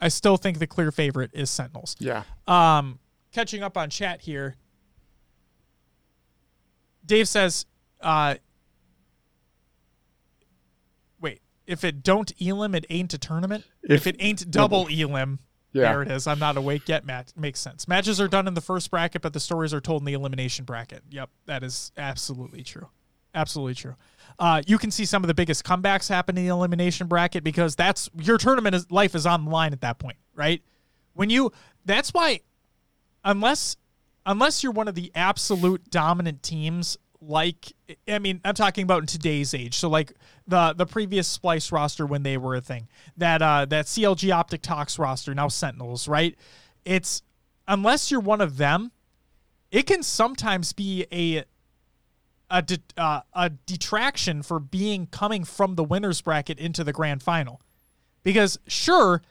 I still think the clear favorite is Sentinels. Yeah. Um, catching up on chat here. Dave says, uh, wait, if it don't Elim, it ain't a tournament. If, If- it ain't double Elim, Yeah. there it is. I'm not awake yet. Matt makes sense. Matches are done in the first bracket, but the stories are told in the elimination bracket. Yep, that is absolutely true. Absolutely true. Uh, you can see some of the biggest comebacks happen in the elimination bracket because that's your tournament is, life is on the line at that point, right? When you, that's why, unless unless you're one of the absolute dominant teams, like I mean, I'm talking about in today's age. So like the the previous Splice roster when they were a thing, that uh that CLG OpTic Tox roster now Sentinels, right? It's unless you're one of them, it can sometimes be a a de- uh, a detraction for being coming from the winners bracket into the grand final, because sure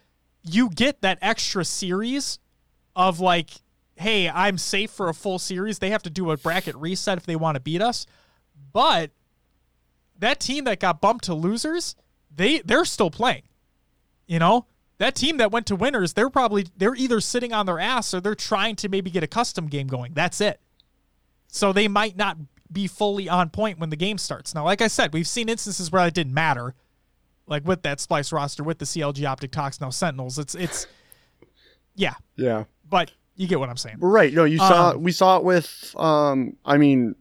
you get that extra series of like, hey, I'm safe for a full series. They have to do a bracket reset if they want to beat us, but that team that got bumped to losers, they they're still playing. You know, that team that went to winners, they're probably they're either sitting on their ass or they're trying to maybe get a custom game going. That's it. So they might not be fully on point when the game starts. Now, like I said, we've seen instances where it didn't matter. Like with that splice roster with the CLG OpTic Tox now Sentinels. It's it's yeah, Yeah. but you get what I'm saying. Right. No, you saw Um, we saw it with um I mean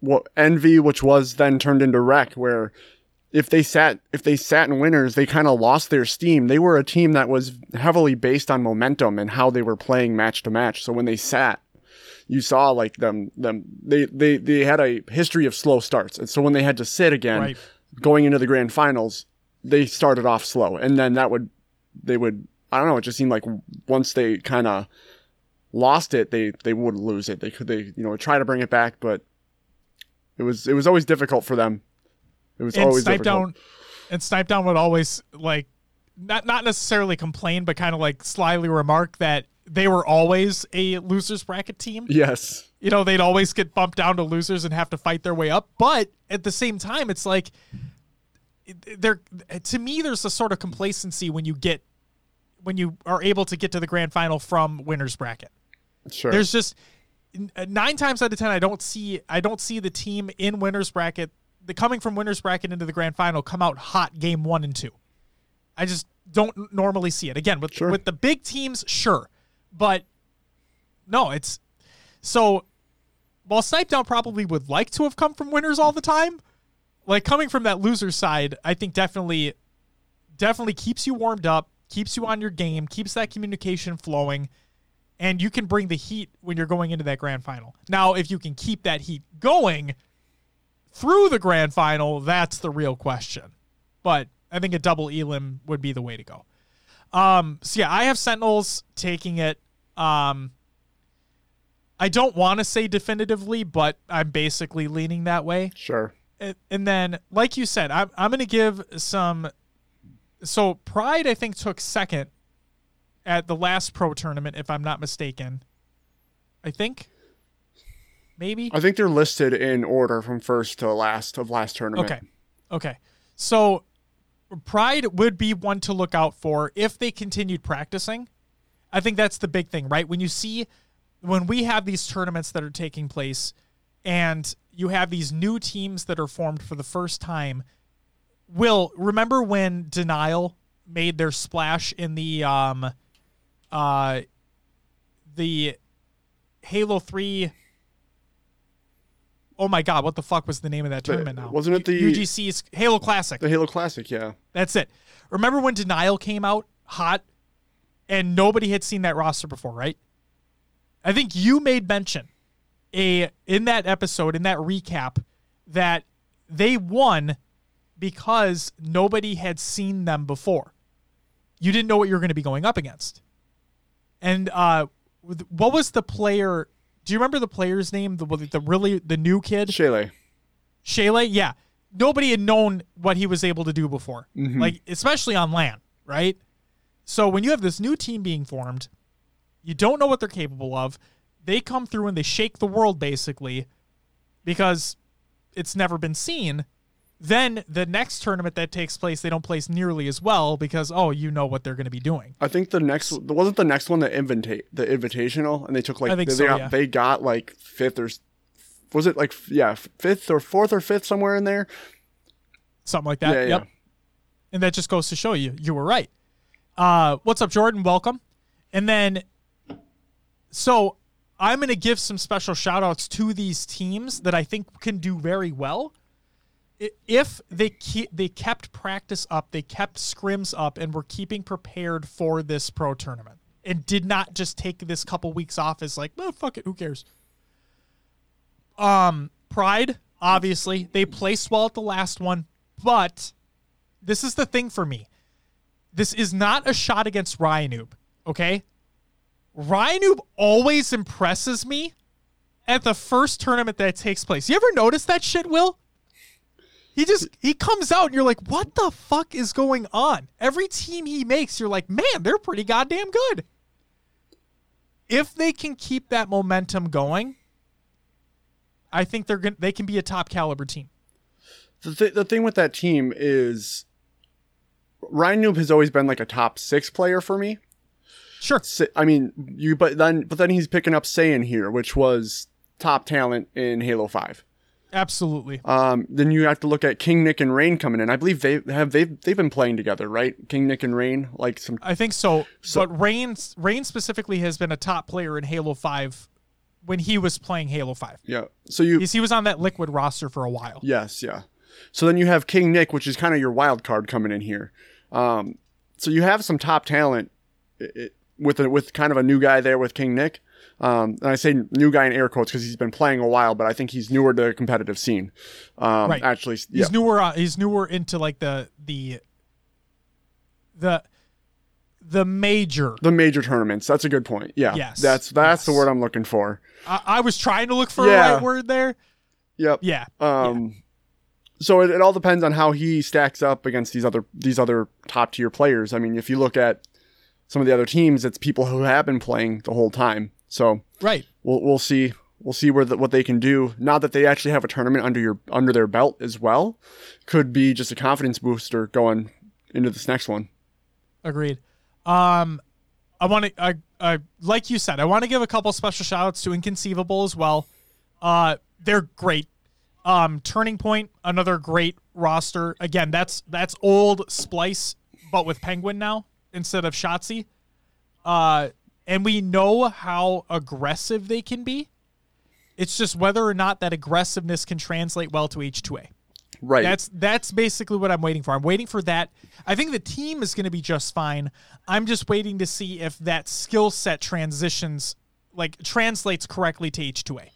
what Envy, which was then turned into Wreck, where if they sat if they sat in winners, they kind of lost their steam. They were a team that was heavily based on momentum and how they were playing match to match. So when they sat, you saw like them them they they they had a history of slow starts. And so when they had to sit again Right. going into the grand finals, they started off slow. And then that would they would I don't know, it just seemed like once they kind of lost it, they they would lose it. They could they you know try to bring it back, but it was it was always difficult for them. It was and always Snipe difficult. Down and Snipedown would always like not not necessarily complain, but kind of like slyly remark that they were always a losers bracket team. Yes. You know, they'd always get bumped down to losers and have to fight their way up. But at the same time, it's like there to me there's a sort of complacency when you get when you are able to get to the grand final from winners bracket. Sure. There's just uh, nine times out of ten, I don't see I don't see the team in winners bracket, the coming from winners bracket into the grand final, come out hot game one and two. I just don't normally see it. Again, with Sure. with the big teams, sure, but no, it's so. While Snipedown probably would like to have come from winners all the time, like coming from that loser side, I think definitely, definitely keeps you warmed up, keeps you on your game, keeps that communication flowing and you can bring the heat when you're going into that grand final. Now, if you can keep that heat going through the grand final, that's the real question. But I think a double elim would be the way to go. Um, so yeah, I have Sentinels taking it. Um, I don't want to say definitively, but I'm basically leaning that way. sure. and, and then, like you said, I'm I'm gonna give some. So Pride, I think, took second at the last pro tournament, if I'm not mistaken. I think. Maybe. I think they're listed in order from first to last of last tournament. Okay. Okay. So Pride would be one to look out for if they continued practicing. I think that's the big thing, right? When you see when we have these tournaments that are taking place and you have these new teams that are formed for the first time. Will, remember when Denial made their splash in the um uh the Halo 3 Oh my god, what the fuck was the name of that tournament now? Wasn't it the UGC's Halo Classic? The Halo Classic, yeah. That's it. Remember when Denial came out hot and nobody had seen that roster before, right? I think you made mention a in that episode in that recap that they won because nobody had seen them before. You didn't know what you were going to be going up against. And uh what was the player do you remember the player's name? The the really the new kid? Shaylee. Shaylee, yeah. Nobody had known what he was able to do before. Mhm. Like especially on land, right? So when you have this new team being formed, you don't know what they're capable of. They come through and they shake the world basically because it's never been seen. Then the next tournament that takes place, they don't place nearly as well because oh, you know what they're going to be doing. I think the next wasn't the next one the invitate the invitational, and they took like they, so, got, yeah. they got like fifth or was it like yeah fifth or fourth or fifth somewhere in there. Something like that. Yeah, yeah. Yep. And that just goes to show you you were right. Uh, what's up, Jordan? Welcome. And then, so I'm going to give some special shout outs to these teams that I think can do very well. If they ke- they kept practice up, they kept scrims up, and were keeping prepared for this pro tournament, and did not just take this couple weeks off as like, oh fuck it, who cares? Um, Pride, obviously, they placed well at the last one, but this is the thing for me. This is not a shot against Ryanoob, okay? Ryanoob always impresses me at the first tournament that takes place. You ever notice that shit, Will? He just he comes out and you're like, what the fuck is going on? Every team he makes, you're like, man, they're pretty goddamn good. If they can keep that momentum going, I think they're gonna they can be a top caliber team. The th- the thing with that team is Ryanoob has always been like a top six player for me. Sure. I mean, you but then but then he's picking up Saiyan here, which was top talent in Halo Five. Absolutely. Um, then you have to look at King Nick and Rain coming in. I believe they have they've they've been playing together, right? King Nick and Rain, like some I think so. So- but Rain Rain specifically has been a top player in Halo 5 when he was playing Halo 5. yeah. So you he was on that Liquid roster for a while. Yes, yeah. So then you have King Nick, which is kind of your wild card coming in here. Um, so you have some top talent i- i- with a, with kind of a new guy there with King Nick. Um, and I say new guy in air quotes because he's been playing a while, but I think he's newer to the competitive scene. Um, Right. Actually, He's newer uh, he's newer into like the the the the major. the major tournaments. That's a good point. Yeah. Yes. That's that's the word I'm looking for. I, I was trying to look for Yeah. a right word there. Yep. Yeah. Um, so it, it all depends on how he stacks up against these other these other top tier players. I mean, if you look at some of the other teams, it's people who have been playing the whole time. So Right. we'll we'll see we'll see where the, what they can do. Now that they actually have a tournament under your under their belt as well, could be just a confidence booster going into this next one. Agreed. Um, I want to, I, I, like you said, I want to give a couple special shout outs to Inconceivable as well. Uh, they're great. Um, Turning Point, another great roster. Again, that's that's old Splice, but with Penguin now instead of Shotzzy. Uh, and we know how aggressive they can be. It's just whether or not that aggressiveness can translate well to H2A. Right. That's that's basically what I'm waiting for. I'm waiting for that. I think the team is going to be just fine. I'm just waiting to see if that skill set transitions like translates correctly to H2A.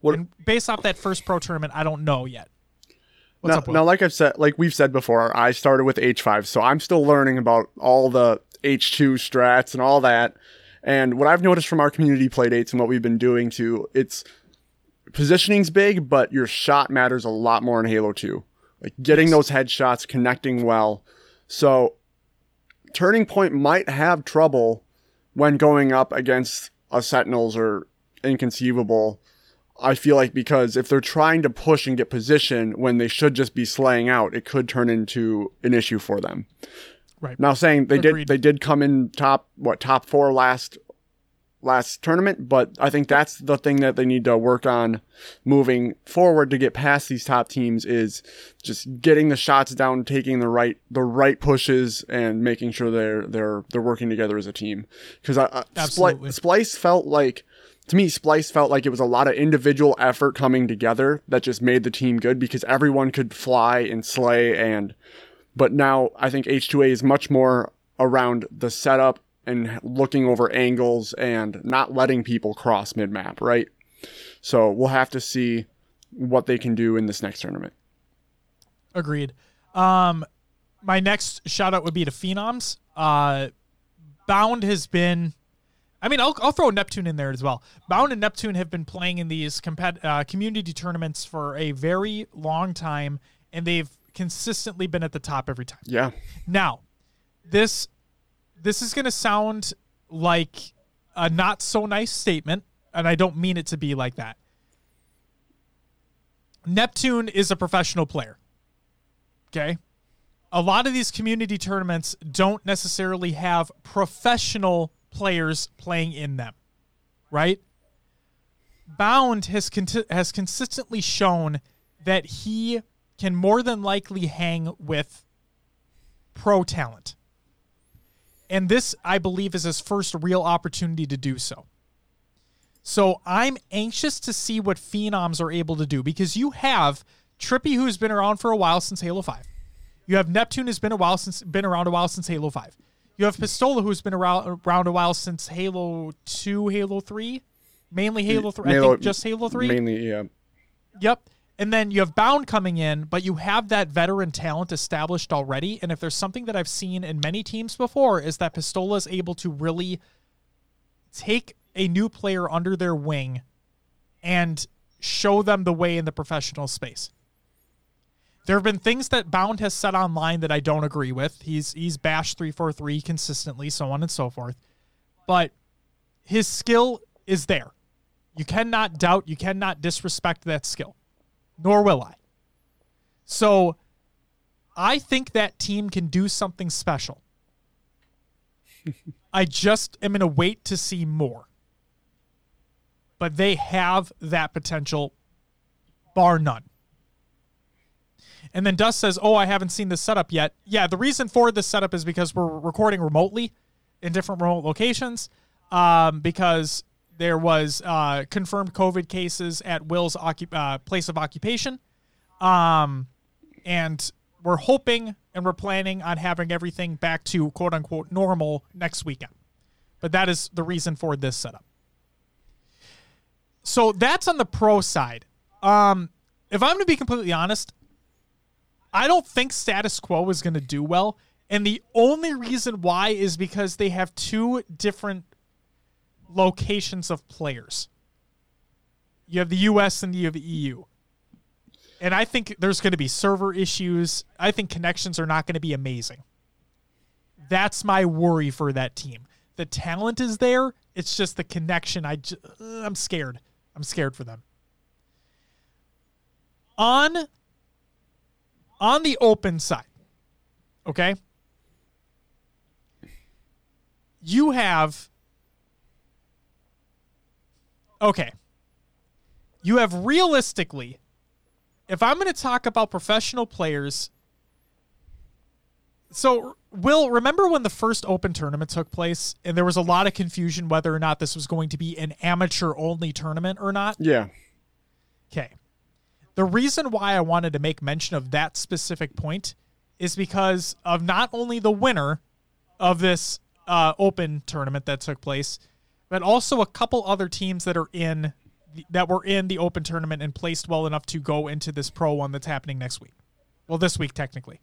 What- and based off that first pro tournament, I don't know yet. What's now, up, now, like I've said, like we've said before, I started with H5, so I'm still learning about all the H2 strats and all that. And what I've noticed from our community playdates and what we've been doing too, it's positioning's big, but your shot matters a lot more in Halo 2. Like getting those headshots, connecting well. So Turning Point might have trouble when going up against a Sentinels or Inconceivable. I feel like because if they're trying to push and get position when they should just be slaying out, it could turn into an issue for them. Right. Now saying they Agreed. did they did come in top what top 4 last last tournament, but I think that's the thing that they need to work on moving forward to get past these top teams is just getting the shots down, taking the right the right pushes, and making sure they're they're they're working together as a team. Because I. Splice felt like to me, Splice felt like it was a lot of individual effort coming together that just made the team good because everyone could fly and slay and but now I think H2A is much more around the setup and looking over angles and not letting people cross mid map, right? So we'll have to see what they can do in this next tournament. Agreed. Um, my next shout out would be to Phenoms. Uh, Bound has been. I mean, I'll, I'll throw Neptune in there as well. Bound and Neptune have been playing in these compet- uh, community tournaments for a very long time, and they've consistently been at the top every time. Yeah. Now, this this is going to sound like a not so nice statement, and I don't mean it to be like that. Neptune is a professional player. Okay? A lot of these community tournaments don't necessarily have professional players playing in them. Right? Bound has con- has consistently shown that he can more than likely hang with pro talent. And this, I believe, is his first real opportunity to do so. So I'm anxious to see what Phenoms are able to do because you have Trippy, who's been around for a while since Halo 5. You have Neptune, who's been a while since been around a while since Halo 5. You have Pistola, who's been around around a while since Halo 2, Halo 3, mainly Halo 3. I Halo- think just Halo 3. Mainly, yeah. Yep. And then you have Bound coming in, but you have that veteran talent established already. And if there's something that I've seen in many teams before, is that Pistola is able to really take a new player under their wing and show them the way in the professional space. There have been things that Bound has said online that I don't agree with. He's he's bashed 343 consistently, so on and so forth. But his skill is there. You cannot doubt, you cannot disrespect that skill. Nor will I. So I think that team can do something special. I just am going to wait to see more. But they have that potential, bar none. And then Dust says, Oh, I haven't seen this setup yet. Yeah, the reason for this setup is because we're recording remotely in different remote locations um, because there was uh, confirmed COVID cases at Will's uh, place of occupation. Um, and we're hoping and we're planning on having everything back to quote unquote normal next weekend. But that is the reason for this setup. So that's on the pro side. Um, if I'm going to be completely honest, I don't think status quo is going to do well. And the only reason why is because they have two different locations of players. You have the US and you have the EU. And I think there's going to be server issues. I think connections are not going to be amazing. That's my worry for that team. The talent is there. It's just the connection. Uh, I'm scared. I'm scared for them. On on the open side, okay? You have Okay. You have realistically if I'm going to talk about professional players so Will, remember when the first open tournament took place and there was a lot of confusion whether or not this was going to be an amateur only tournament or not? Yeah. Okay. The reason why I wanted to make mention of that specific point is because of not only the winner of this uh, open tournament that took place, but also a couple other teams that are in that were in the open tournament and placed well enough to go into this pro one that's happening next week. Well, this week technically.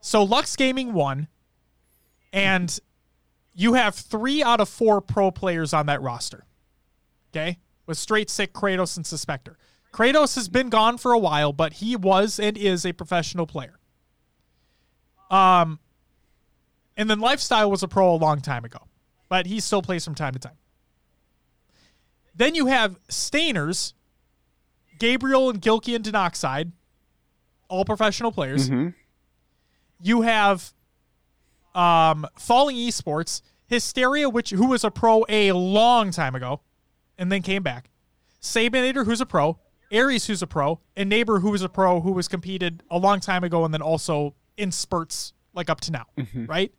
So Lux Gaming won, and you have three out of four pro players on that roster. Okay, with straight sick Kratos and Suspector. Kratos has been gone for a while, but he was and is a professional player. Um, and then Lifestyle was a pro a long time ago, but he still plays from time to time. Then you have Stainers, Gabriel and Gilkey and Denoxide, all professional players. Mm-hmm. You have um, Falling Esports, Hysteria, which who was a pro a long time ago, and then came back. Sabinator, who's a pro, Ares, who's a pro, and Neighbor, who was a pro, who was competed a long time ago, and then also in spurts like up to now, right?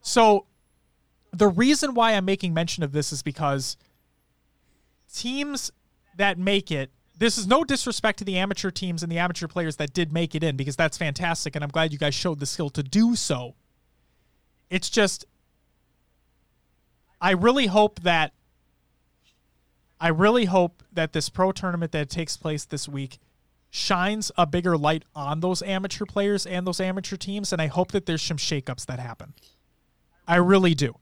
So the reason why I'm making mention of this is because teams that make it this is no disrespect to the amateur teams and the amateur players that did make it in because that's fantastic and I'm glad you guys showed the skill to do so. It's just I really hope that I really hope that this pro tournament that takes place this week shines a bigger light on those amateur players and those amateur teams and I hope that there's some shakeups that happen. I really do.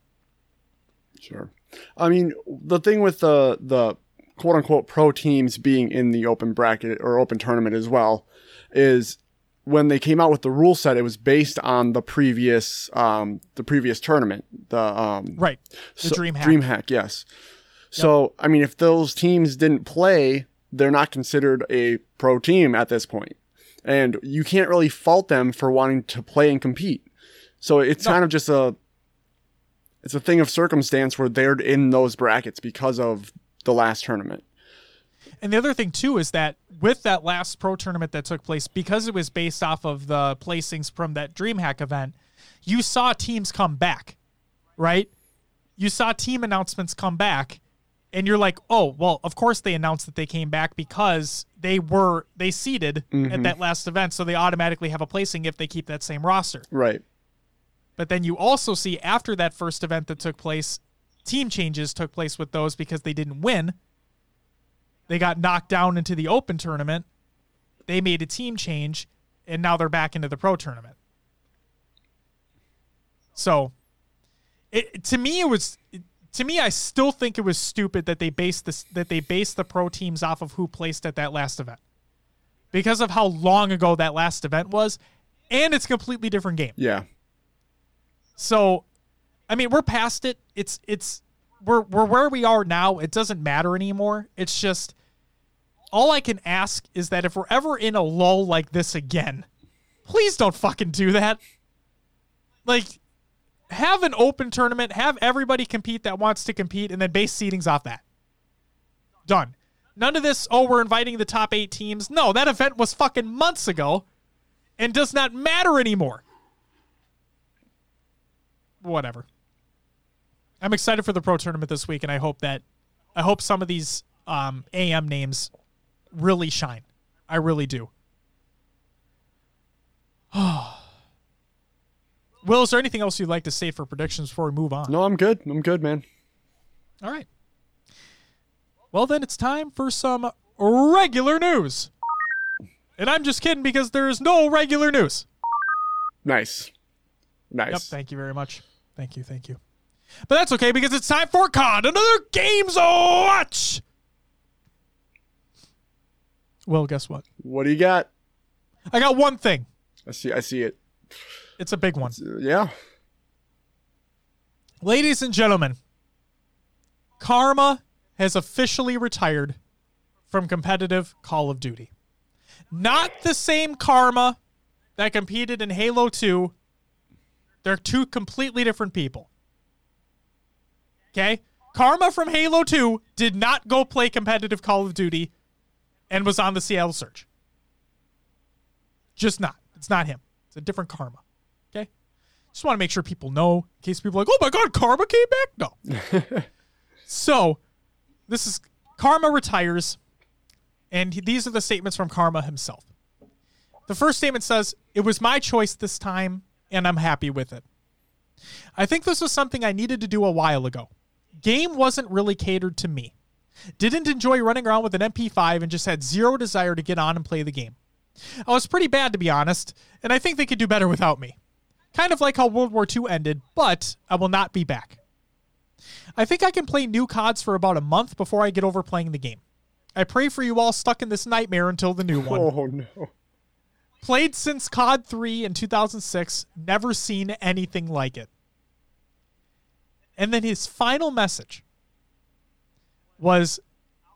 Sure. I mean, the thing with the the quote unquote pro teams being in the open bracket or open tournament as well is when they came out with the rule set, it was based on the previous um, the previous tournament. The um, Right. The so- dream hack. DreamHack, yes. So I mean, if those teams didn't play, they're not considered a pro team at this point, and you can't really fault them for wanting to play and compete. So it's No. kind of just a it's a thing of circumstance where they're in those brackets because of the last tournament. And the other thing too is that with that last pro tournament that took place, because it was based off of the placings from that DreamHack event, you saw teams come back, right? You saw team announcements come back, and you're like, oh, well, of course they announced that they came back because they were they seeded at mm-hmm. that last event, so they automatically have a placing if they keep that same roster. Right. But then you also see after that first event that took place, team changes took place with those because they didn't win. They got knocked down into the open tournament. They made a team change, and now they're back into the pro tournament. So, it to me it was to me I still think it was stupid that they based this that they based the pro teams off of who placed at that last event. Because of how long ago that last event was, and it's a completely different game. Yeah. So, I mean, we're past it. It's it's we're we're where we are now. It doesn't matter anymore. It's just all I can ask is that if we're ever in a lull like this again, please don't fucking do that. Like have an open tournament, have everybody compete that wants to compete and then base seedings off that. Done. None of this, oh, we're inviting the top 8 teams. No, that event was fucking months ago and does not matter anymore whatever. I'm excited for the pro tournament this week, and I hope that I hope some of these um, AM names really shine. I really do. Will, is there anything else you'd like to say for predictions before we move on? No, I'm good. I'm good, man. All right. Well, then it's time for some regular news. And I'm just kidding because there's no regular news. Nice. Nice. Yep. Thank you very much. Thank you. Thank you. But that's okay because it's time for COD, another Games Watch. Well, guess what? What do you got? I got one thing. I see. I see it. It's a big one. Uh, yeah. Ladies and gentlemen, Karma has officially retired from competitive Call of Duty. Not the same Karma that competed in Halo 2. They're two completely different people. Okay? Karma from Halo 2 did not go play competitive Call of Duty and was on the Seattle Surge. Just not. It's not him. It's a different Karma. Okay? Just want to make sure people know in case people are like, oh my God, Karma came back? No. so, this is Karma retires, and he- these are the statements from Karma himself. The first statement says, It was my choice this time, and I'm happy with it. I think this was something I needed to do a while ago. Game wasn't really catered to me. Didn't enjoy running around with an MP5 and just had zero desire to get on and play the game. I was pretty bad, to be honest, and I think they could do better without me. Kind of like how World War II ended, but I will not be back. I think I can play new CODs for about a month before I get over playing the game. I pray for you all stuck in this nightmare until the new one. Oh no. Played since COD 3 in 2006, never seen anything like it. And then his final message was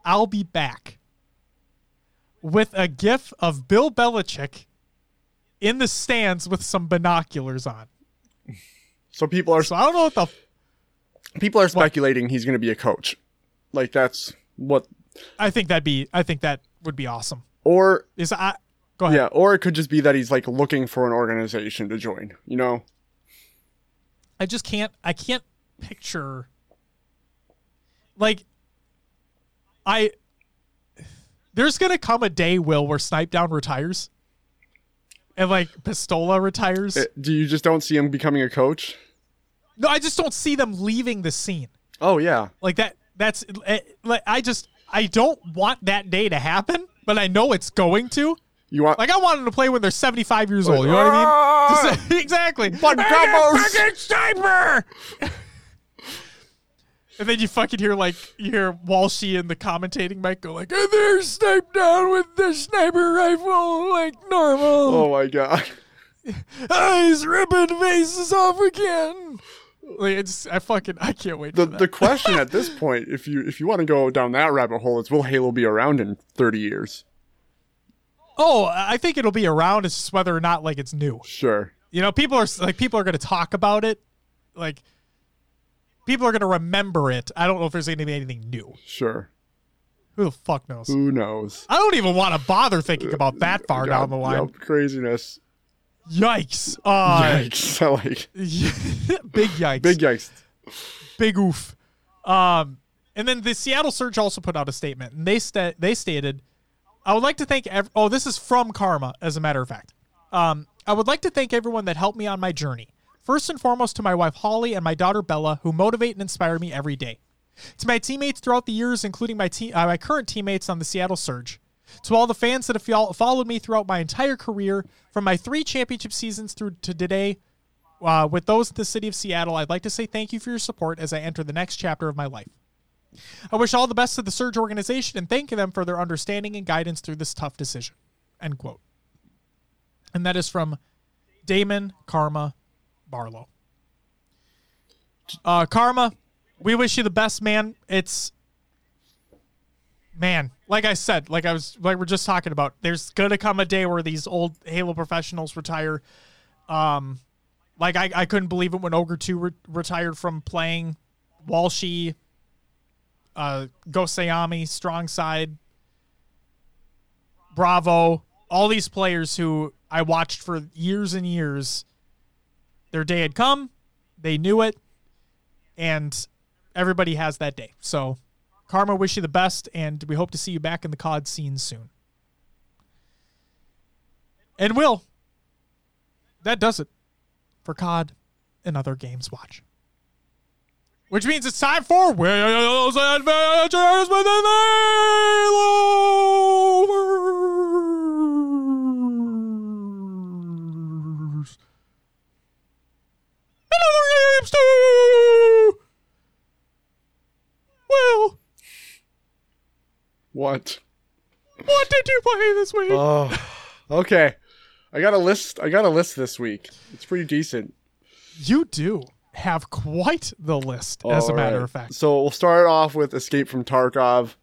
I'll be back with a gif of Bill Belichick in the stands with some binoculars on. So people are So I don't know what the people are speculating he's going to be a coach. Like that's what I think that'd be I think that would be awesome. or Is I go ahead. yeah, or it could just be that he's like looking for an organization to join, you know? I just can't I can't picture like I there's gonna come a day, Will, where Snipedown retires. And like Pistola retires. It- do you just don't see him becoming a coach? no, I just don't see them leaving the scene. Oh yeah. Like that that's eh, like I just I don't want that day to happen, but I know it's going to. You want Like I want them to play when they're 75 years old. You know what I mean? Ah! Exactly. But I got Gumbo's- fucking sniper. and then you fucking hear like you hear Walshy and the commentating mic go like, "And they're Snipedown with the sniper rifle like normal. Oh my god. Eyes ripping faces off again." Like it's I fucking I can't wait. The for that. the question at this point, if you if you want to go down that rabbit hole, is will Halo be around in 30 years? Oh, I think it'll be around. It's just whether or not like it's new. Sure. You know, people are like people are going to talk about it, like people are going to remember it. I don't know if there's going to be anything new. Sure. Who the fuck knows? Who knows? I don't even want to bother thinking about that far down the line. yep, craziness. Yikes! Uh, Yikes. I like big yikes! big yikes. big oof. Um, and then the Seattle Surge also put out a statement, and they sta- they stated, "I would like to thank ev- oh this is from Karma, as a matter of fact. Um, I would like to thank everyone that helped me on my journey. First and foremost to my wife Holly and my daughter Bella, who motivate and inspire me every day. To my teammates throughout the years, including my te- uh, my current teammates on the Seattle Surge. To all the fans that have followed me throughout my entire career, from my three championship seasons through to today, uh, with those in the city of Seattle, I'd like to say thank you for your support as I enter the next chapter of my life. I wish all the best to the Surge organization and thank them for their understanding and guidance through this tough decision. End quote. And that is from Damon Karma Barlow. Uh, Karma, we wish you the best, man. It's man, like I said, like I was, like we're just talking about. There's gonna come a day where these old Halo professionals retire. Um, like I, I couldn't believe it when Ogre Two re- retired from playing. Walshy, uh, Gosayami, StrongSide, Bravo, all these players who I watched for years and years. Their day had come, they knew it, and everybody has that day. So, Karma, wish you the best, and we hope to see you back in the COD scene soon. And Will, that does it for COD and other games watch. Which means it's time for Will's Adventures with an Haloverse. And other games too. Will, What? what did you play this week? Oh. Okay. I got a list. I got a list this week. It's pretty decent. you do have quite the list, as a matter right. of fact. So we'll start off with Escape from Tarkov.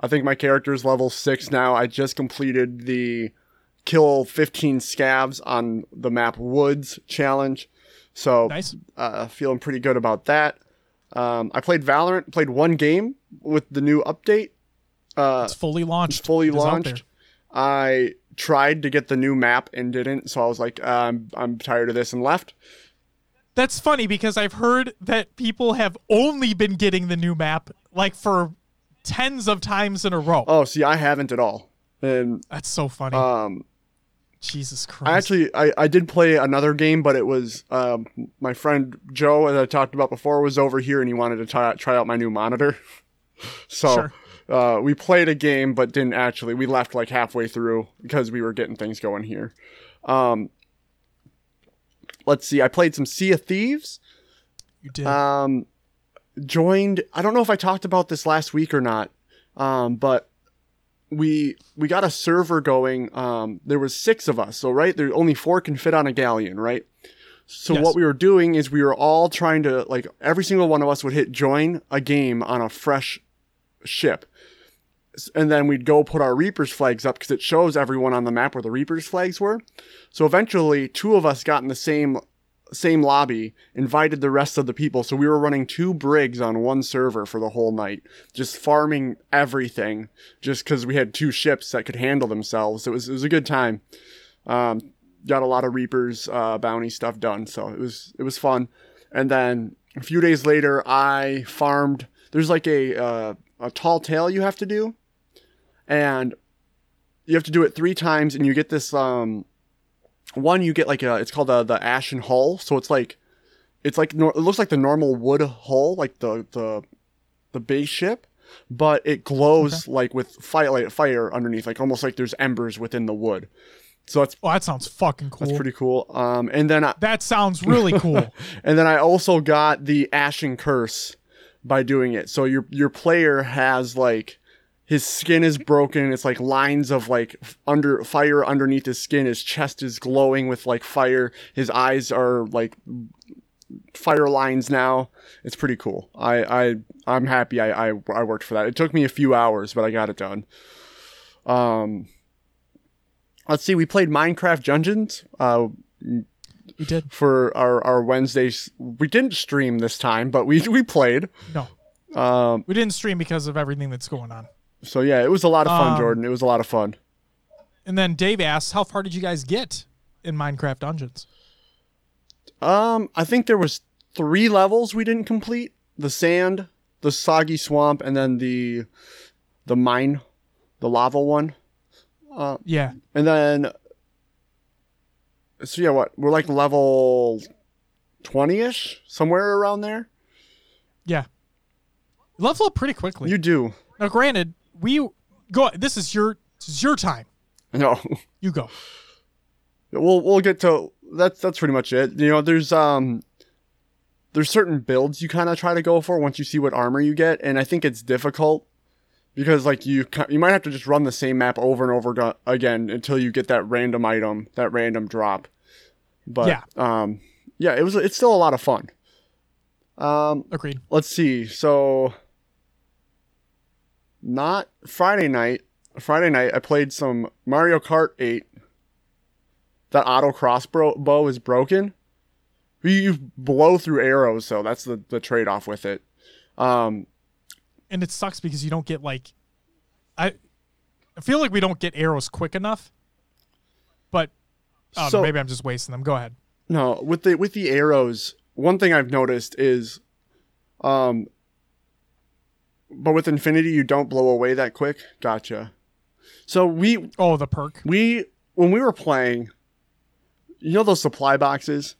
I think my character's level six now. I just completed the kill 15 scavs on the map Woods challenge. So Nice. uh, feeling pretty good about that. Um, I played Valorant, played one game with the new update. Uh, It's fully launched. fully It is launched. I tried to get the new map and didn't, so I was like, um, I'm tired of this and left. That's funny because I've heard that people have only been getting the new map like for tens of times in a row. Oh, see, I haven't at all. And That's so funny. um, Jesus Christ. I actually I, I did play another game, but it was um, my friend Joe, as I talked about before, was over here and he wanted to try try out my new monitor. so Sure. uh, we played a game, but didn't actually. We left like halfway through because we were getting things going here. Um, let's see. I played some Sea of Thieves. you did. Um, joined. I don't know if I talked about this last week or not, um, but we we got a server going. Um, there was six of us, so right there only four can fit on a galleon, right? So Yes. what we were doing is we were all trying to like every single one of us would hit join a game on a fresh ship. And then we'd go put our Reapers flags up because it shows everyone on the map where the Reapers flags were. So eventually, two of us got in the same same lobby, invited the rest of the people. So we were running two brigs on one server for the whole night, just farming everything, just because we had two ships that could handle themselves. It was it was a good time. Um, got a lot of Reapers uh, bounty stuff done, so it was it was fun. And then a few days later, I farmed. There's like a uh, a tall tale you have to do, and you have to do it three times, and you get this um one you get like a it's called the the ashen hull so it's like it's like nor- it looks like the normal wood hull like the the the base ship but it glows like with fire like fire underneath like almost like there's embers within the wood so that's Oh, that sounds fucking cool. that's pretty cool um and then I, that sounds really cool. and then I also got the Ashen Curse by doing it. So your your player has like his skin is broken. It's like lines of like under fire underneath his skin. His chest is glowing with like fire. His eyes are like fire lines now. It's pretty cool. I I I'm happy I I, I worked for that. It took me a few hours, but I got it done. Um. Let's see. We played Minecraft Dungeons. Uh, we did. for our, our Wednesdays. We didn't stream this time, but we we played. No, Um, we didn't stream because of everything that's going on. So yeah, it was a lot of fun, Um, Jordan. It was a lot of fun. And then Dave asks, "How far did you guys get in Minecraft Dungeons?" Um, I think there was three levels we didn't complete: the sand, the soggy swamp, and then the the mine, the lava one. Uh, Yeah, and then so yeah, what we're like level twenty ish, somewhere around there. yeah. Level up pretty quickly. You do. now, granted, we go. This is your this is your time. No. You go. we'll we'll get to that's that's pretty much it. You know, there's um there's certain builds you kind of try to go for once you see what armor you get, and I think it's difficult because like you you might have to just run the same map over and over again until you get that random item, that random drop. But Yeah. um yeah, it was it's still a lot of fun. Um Agreed. let's see. So not Friday night. Friday night I played some Mario Kart 8. That auto crossbow bow is broken. You- You blow through arrows, so that's the, the trade off with it. Um, And it sucks because you don't get like, I, I feel like we don't get arrows quick enough. But don't So- maybe I'm just wasting them. Go ahead. no, with the with the arrows, one thing I've noticed is, um, but with Infinity you don't blow away that quick. Gotcha. So we Oh, the perk. we when we were playing you know those supply boxes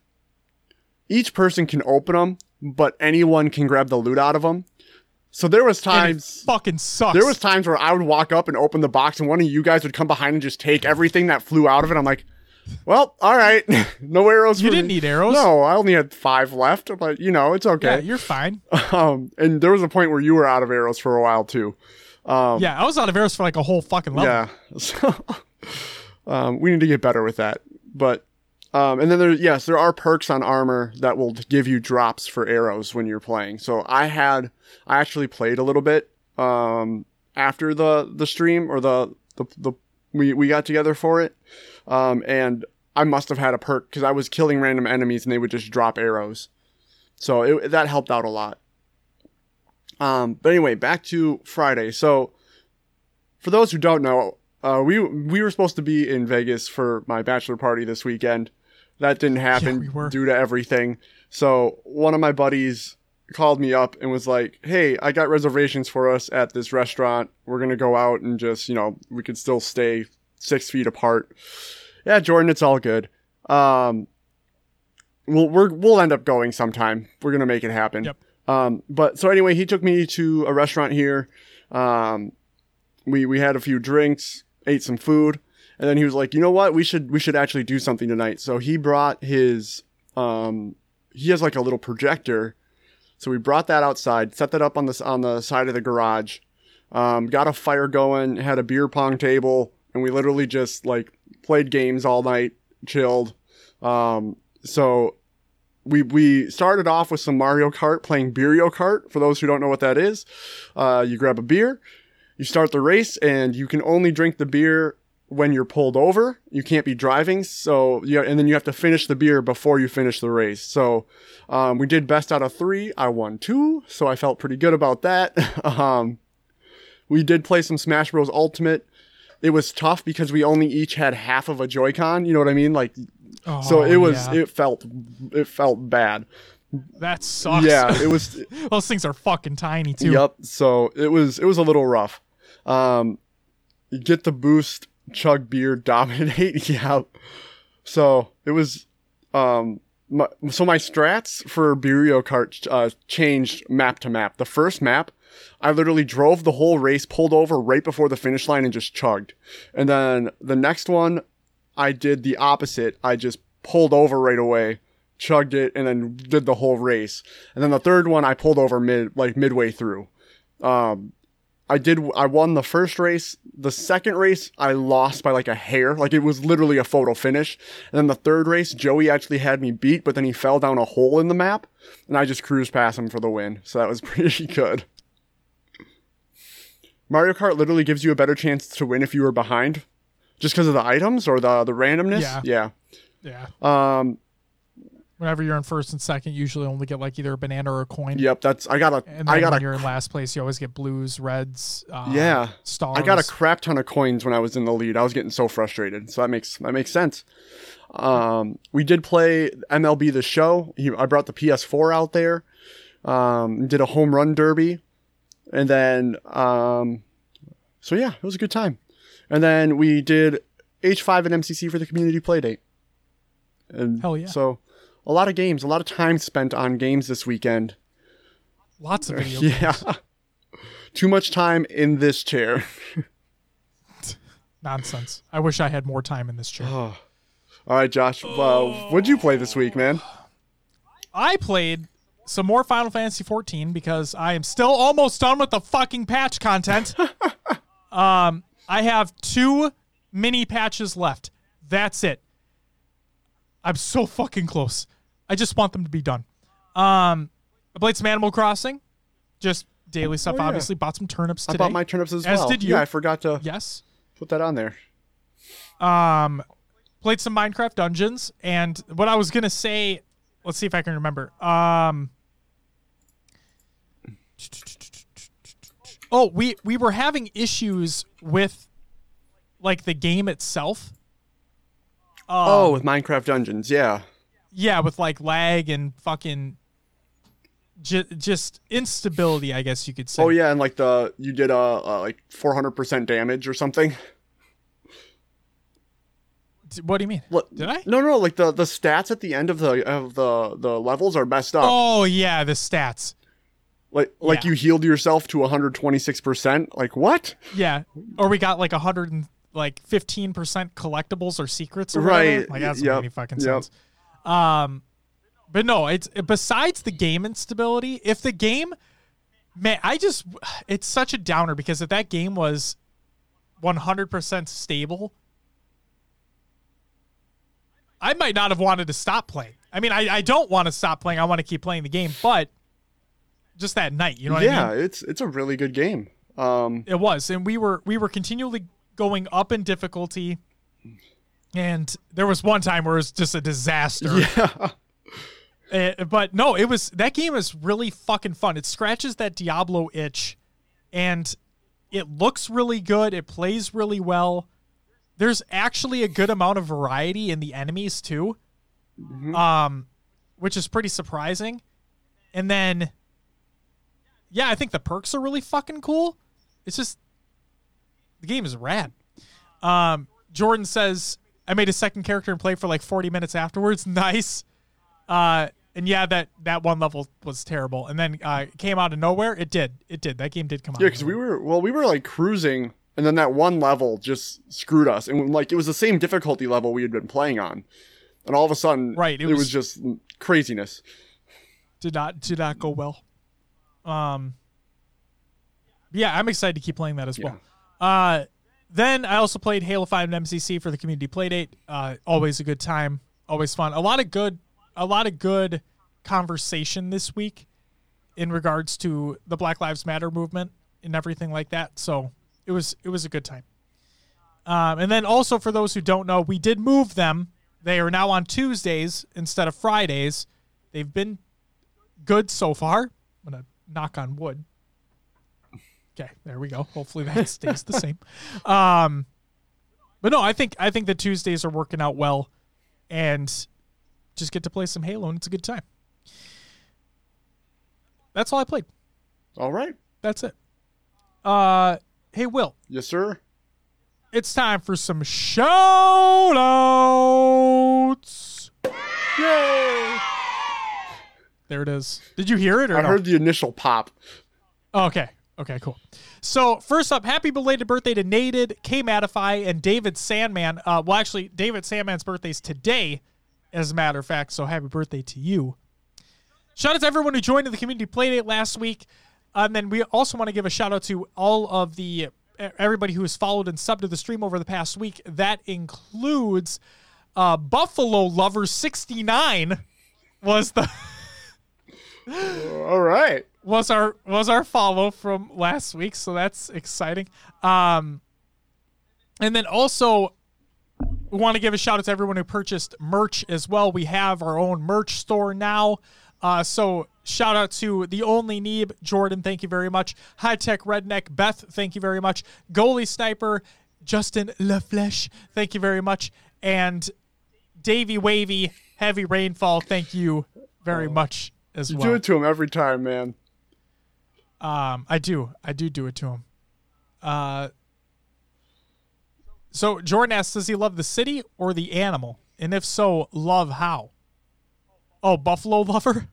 each person can open them but anyone can grab the loot out of them so there was times fucking sucks. there was times where i would walk up and open the box and one of you guys would come behind and just take everything that flew out of it i'm like well all right no arrows You didn't me. need arrows. no i only had five left but you know it's Yeah, okay you're fine. um and there was a point where you were out of arrows for a while too um Yeah, I was out of arrows for like a whole fucking level. yeah. So, um, we need to get better with that. But um, and then there, yes, there are perks on armor that will give you drops for arrows when you're playing. So I had, I actually played a little bit um, after the the stream or the the, the we we got together for it, um, and I must have had a perk because I was killing random enemies and they would just drop arrows. So it, that helped out a lot. Um, but anyway, back to Friday. So for those who don't know, uh, we we were supposed to be in Vegas for my bachelor party this weekend. That didn't happen we were. due to everything. So one of my buddies called me up and was like, "Hey, I got reservations for us at this restaurant. We're gonna go out and just, you know, we could still stay six feet apart." Yeah, Jordan, it's all good. Um, we'll we're, we'll end up going sometime. We're gonna make it happen. Yep. Um, but so anyway, he took me to a restaurant here. Um, we we had a few drinks, ate some food, and then he was like, "You know what? We should we should actually do something tonight." So he brought his um he has like a little projector So we brought that outside, set that up on the on the side of the garage, um, got a fire going, had a beer pong table, and we literally just like played games all night, chilled. Um, so we we started off with some Mario Kart, playing Beerio Kart. For those who don't know what that is, uh, you grab a beer, you start the race, and you can only drink the beer when you're pulled over. You can't be driving, so yeah, and then you have to finish the beer before you finish the race. So um, we did best out of three. I won two, so I felt pretty good about that. um, we did play some Smash Bros. Ultimate. It was tough because we only each had half of a Joy-Con. You know what I mean? Like, so Oh, it was. yeah. It felt. It felt bad. that sucks. Yeah, it was. Those things are fucking tiny too. Yep. So it was it was a little rough. Um, you get the boost, chug beer, dominate. yeah. So it was. Um, my, so my strats for Beerio Kart uh, changed map to map. The first map, I literally drove the whole race, pulled over right before the finish line, and just chugged. And then the next one, I did the opposite. I just pulled over right away, chugged it, and then did the whole race. And then the third one, I pulled over mid like midway through. Um, I did. I won the first race. The second race, I lost by like a hair. Like it was literally a photo finish. And then the third race, Joey actually had me beat, but then he fell down a hole in the map, and I just cruised past him for the win. So that was pretty good. Mario Kart literally gives you a better chance to win if you were behind, just because of the items or the the randomness. Yeah. Yeah. Yeah. Um. Whenever you're in first and second, you usually only get like either a banana or a coin. Yep. That's. I got a. And I then got when a. you're in last place, you always get blues, reds, uh, Yeah. stars. I got a crap ton of coins when I was in the lead. I was getting so frustrated. So that makes that makes sense. Um, we did play MLB the Show. He, I brought the PS4 out there. Um, did a home run derby, and then um, so yeah, it was a good time. And then we did H5 and MCC for the community play date. And Hell yeah. So a lot of games, a lot of time spent on games this weekend. lots of video. games. Yeah. Too much time in this chair. Nonsense. I wish I had more time in this chair. Oh. All right, Josh. Uh, what'd you play this week, man? I played some more Final Fantasy 14 because I am still almost done with the fucking patch content. um, I have two mini patches left. That's it. I'm so fucking close. I just want them to be done. Um, I played some Animal Crossing, just daily stuff. Oh, yeah. Obviously, bought some turnips I bought my turnips as, As well. did you. Yeah, I forgot to yes. put that on there. Um, played some Minecraft Dungeons, and what I was gonna say, let's see if I can remember. Um, oh, we we were having issues with like the game itself. Um, oh, with Minecraft Dungeons, yeah. yeah, with like lag and fucking. Ju- just instability, I guess you could say. Oh yeah, and like the you did uh, uh like 400% damage or something. What do you mean? What? Did I? No, no, like the the stats at the end of the of the the levels are messed up. Oh yeah, the stats. Like like yeah. you healed yourself to 126%. Like what? Yeah, or we got like a hundred and like fifteen percent collectibles or secrets, or Right, Whatever. Like that doesn't yep, any fucking yep. sense. Um, but no, it's besides the game instability. If the game, man, I just it's such a downer because if that game was one hundred percent stable, I might not have wanted to stop playing. I mean, I, I don't want to stop playing. I want to keep playing the game, but just that night, you know what I mean? yeah, it's it's a really good game. Um It was, and we were we were continually going up in difficulty, and there was one time where it was just a disaster. yeah. Uh, but no, it was that game is really fucking fun. It scratches that Diablo itch, and it looks really good. It plays really well. There's actually a good amount of variety in the enemies too, um, which is pretty surprising. And then, yeah, I think the perks are really fucking cool. It's just the game is rad. Um, Jordan says I made a second character and played for like 40 minutes afterwards. Nice. Uh, and yeah, that that one level was terrible, and then uh, it came out of nowhere. It did. It did. That game did come out. Yeah, because we were well, we were like cruising, and then that one level just screwed us, and like it was the same difficulty level we had been playing on, and all of a sudden, Right, it it, was, was- just craziness. did not did not go well. Um, yeah, I'm excited to keep playing that as well. Uh, then I also played Halo 5 and MCC for the community playdate. Uh, always a good time, always fun. A lot of good, a lot of good conversation this week in regards to the Black Lives Matter movement and everything like that. So it was it was a good time. Um, and then also for those who don't know, we did move them. They are now on Tuesdays instead of Fridays. They've been good so far. I'm gonna knock on wood. Okay, there we go. Hopefully that stays the same. Um, but no, I think I think the Tuesdays are working out well, and just get to play some Halo, and it's a good time. That's all I played. All right. That's it. Uh, hey Will, Yes, sir. it's time for some shout outs. Yay! There it is. Did you hear it or I no? heard the initial pop. Oh, okay. Okay, cool. So first up, happy belated birthday to Nated, K Matify, and David Sandman. Uh, well, actually, David Sandman's birthday is today, as a matter of fact. So happy birthday to you. Shout out to everyone who joined in the community playdate last week. And then we also want to give a shout out to all of the everybody who has followed and subbed to the stream over the past week. That includes uh, Buffalo Lover 69 was the All right. was our was our follow from last week, so that's exciting. Um, and then also we want to give a shout out to everyone who purchased merch as well. We have our own merch store now. Uh, so shout out to the only Neeb, Jordan, thank you very much. High Tech Redneck, Beth, thank you very much. Goalie Sniper, Justin LaFleche, thank you very much. And Davy Wavy, Heavy Rainfall, thank you very much as You well. do it to him every time, man. Um, I do. I do do it to him. Uh, so Jordan asks, does he love the city or the animal? And if so, love how? Oh, Buffalo lover?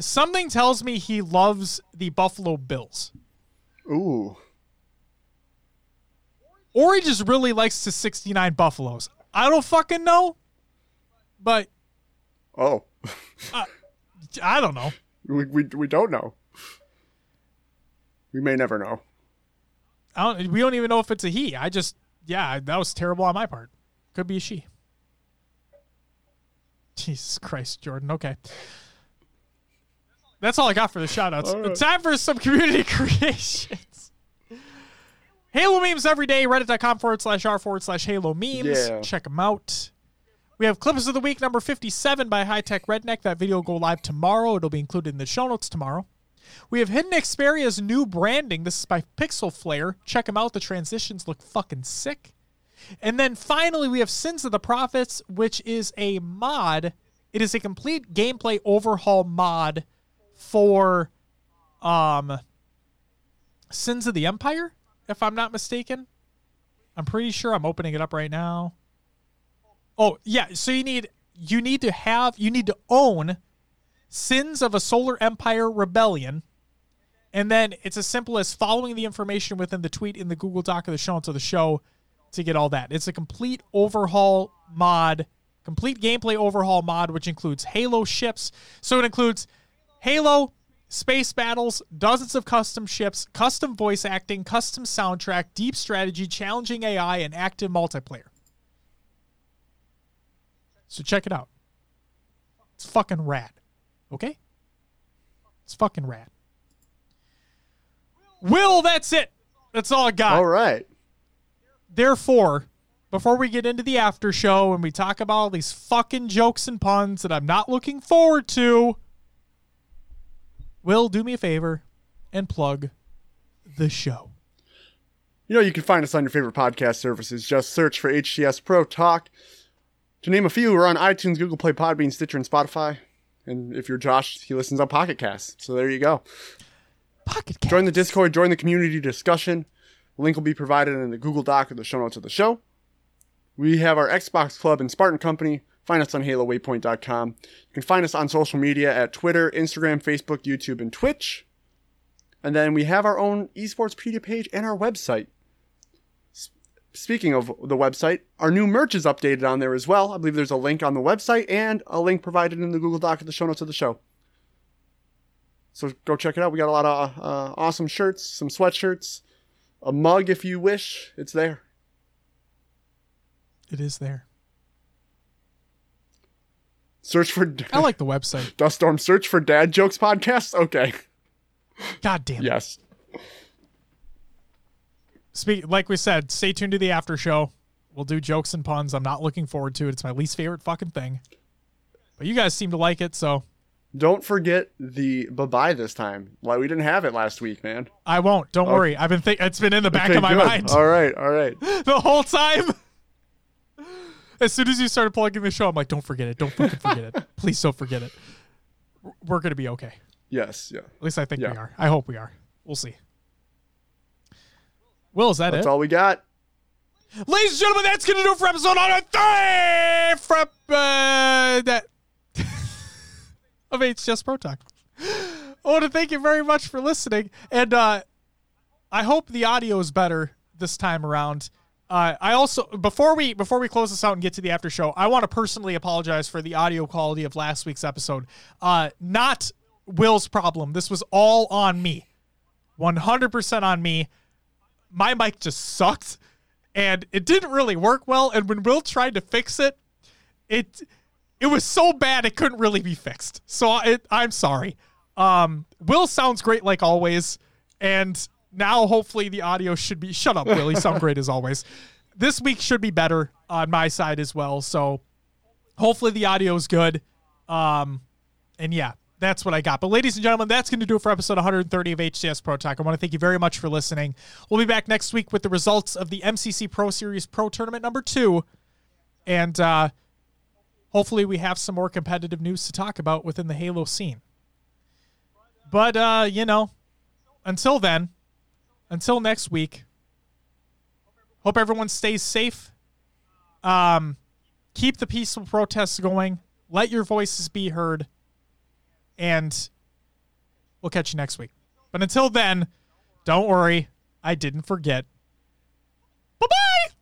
Something tells me he loves the Buffalo Bills. Ooh. Or he just really likes the 69 Buffaloes. I don't fucking know. But Oh. I don't know. we, we, we don't know. We may never know. I don't, we don't even know if it's a he. I just, yeah, that was terrible on my part. Could be a she. Jesus Christ, Jordan. Okay. That's all I got for the shout outs. All right. Time for some community creations. Halo memes every day, reddit.com forward slash r forward slash Halo memes. Yeah. Check them out. We have clips of the week number 57 by High Tech Redneck. That video will go live tomorrow. It'll be included in the show notes tomorrow. We have Hidden Xperia's new branding. This is by Pixel Flare. Check them out. The transitions look fucking sick. And then finally, we have Sins of the Prophets, which is a mod. It is a complete gameplay overhaul mod for um Sins of the Empire, if I'm not mistaken. I'm pretty sure I'm opening it up right now. Oh, yeah, so you need you need to have you need to own Sins of a Solar Empire Rebellion. And then it's as simple as following the information within the tweet in the Google Doc of the show of the show to get all that. It's a complete overhaul mod, complete gameplay overhaul mod, which includes Halo ships. So it includes Halo, space battles, dozens of custom ships, custom voice acting, custom soundtrack, deep strategy, challenging AI, and active multiplayer. So check it out. It's fucking rad. Okay? It's fucking rad. Will, that's it. That's all I got. All right. Therefore, before we get into the after show and we talk about all these fucking jokes and puns that I'm not looking forward to, Will, do me a favor and plug the show. You know, you can find us on your favorite podcast services. Just search for HCS Pro Talk. To name a few, we're on iTunes, Google Play, Podbean, Stitcher, and Spotify. And if you're Josh, he listens on Pocket Cast. So there you go. Pocket Cast. Join the Discord, join the community discussion. Link will be provided in the Google Doc or the show notes of the show. We have our Xbox Club and Spartan Company. Find us on HaloWaypoint.com. You can find us on social media at Twitter, Instagram, Facebook, YouTube, and Twitch. And then we have our own esportspedia page and our website. Speaking of the website, our new merch is updated on there as well. I believe there's a link on the website and a link provided in the Google Doc at the show notes of the show. so go check it out. We got a lot of uh, awesome shirts, some sweatshirts, a mug if you wish. It's there. It is there. Search for I like the website. Dust Storm. Search for Dad Jokes podcast. Okay. God damn it. Yes. Speak like we said, stay tuned to the after show. We'll do jokes and puns. I'm not looking forward to it. It's my least favorite fucking thing. But you guys seem to like it, so Don't forget the bye bye this time. Like we didn't have it last week, man. I won't. Don't worry. I've been think it's been in the back Okay, of my good. mind All right, all right. the whole time. As soon as you started plugging the show, I'm like, don't forget it. Don't fucking forget it. Please don't forget it. We're gonna be okay. Yes, yeah. At least I think Yeah. we are. I hope we are. We'll see. Will, is that That's it? all we got. Ladies and gentlemen, that's going to do for episode 103 for, uh, that of HCS Pro Talk. I want to thank you very much for listening. And uh, I hope the audio is better this time around. Uh, I also before we before we close this out and get to the after show, I want to personally apologize for the audio quality of last week's episode. Uh, not Will's problem. This was all on me. 100% on me. My mic just sucked and it didn't really work well. And when Will tried to fix it, it it was so bad it couldn't really be fixed. So it, I'm sorry. Um, Will sounds great like always, and now hopefully the audio should be. Shut up, Will. You sound great as always. This week should be better on my side as well. So hopefully the audio is good. Um, and yeah, that's what I got. But ladies and gentlemen, that's going to do it for episode 130 of HCS Pro Talk. I want to thank you very much for listening. We'll be back next week with the results of the MCC Pro Series Pro Tournament number two, and uh, hopefully we have some more competitive news to talk about within the Halo scene. But uh, you know, until then, until next week, hope everyone stays safe. Um, keep the peaceful protests going. Let your voices be heard. And we'll catch you next week. But until then, don't worry, I didn't forget. Bye bye!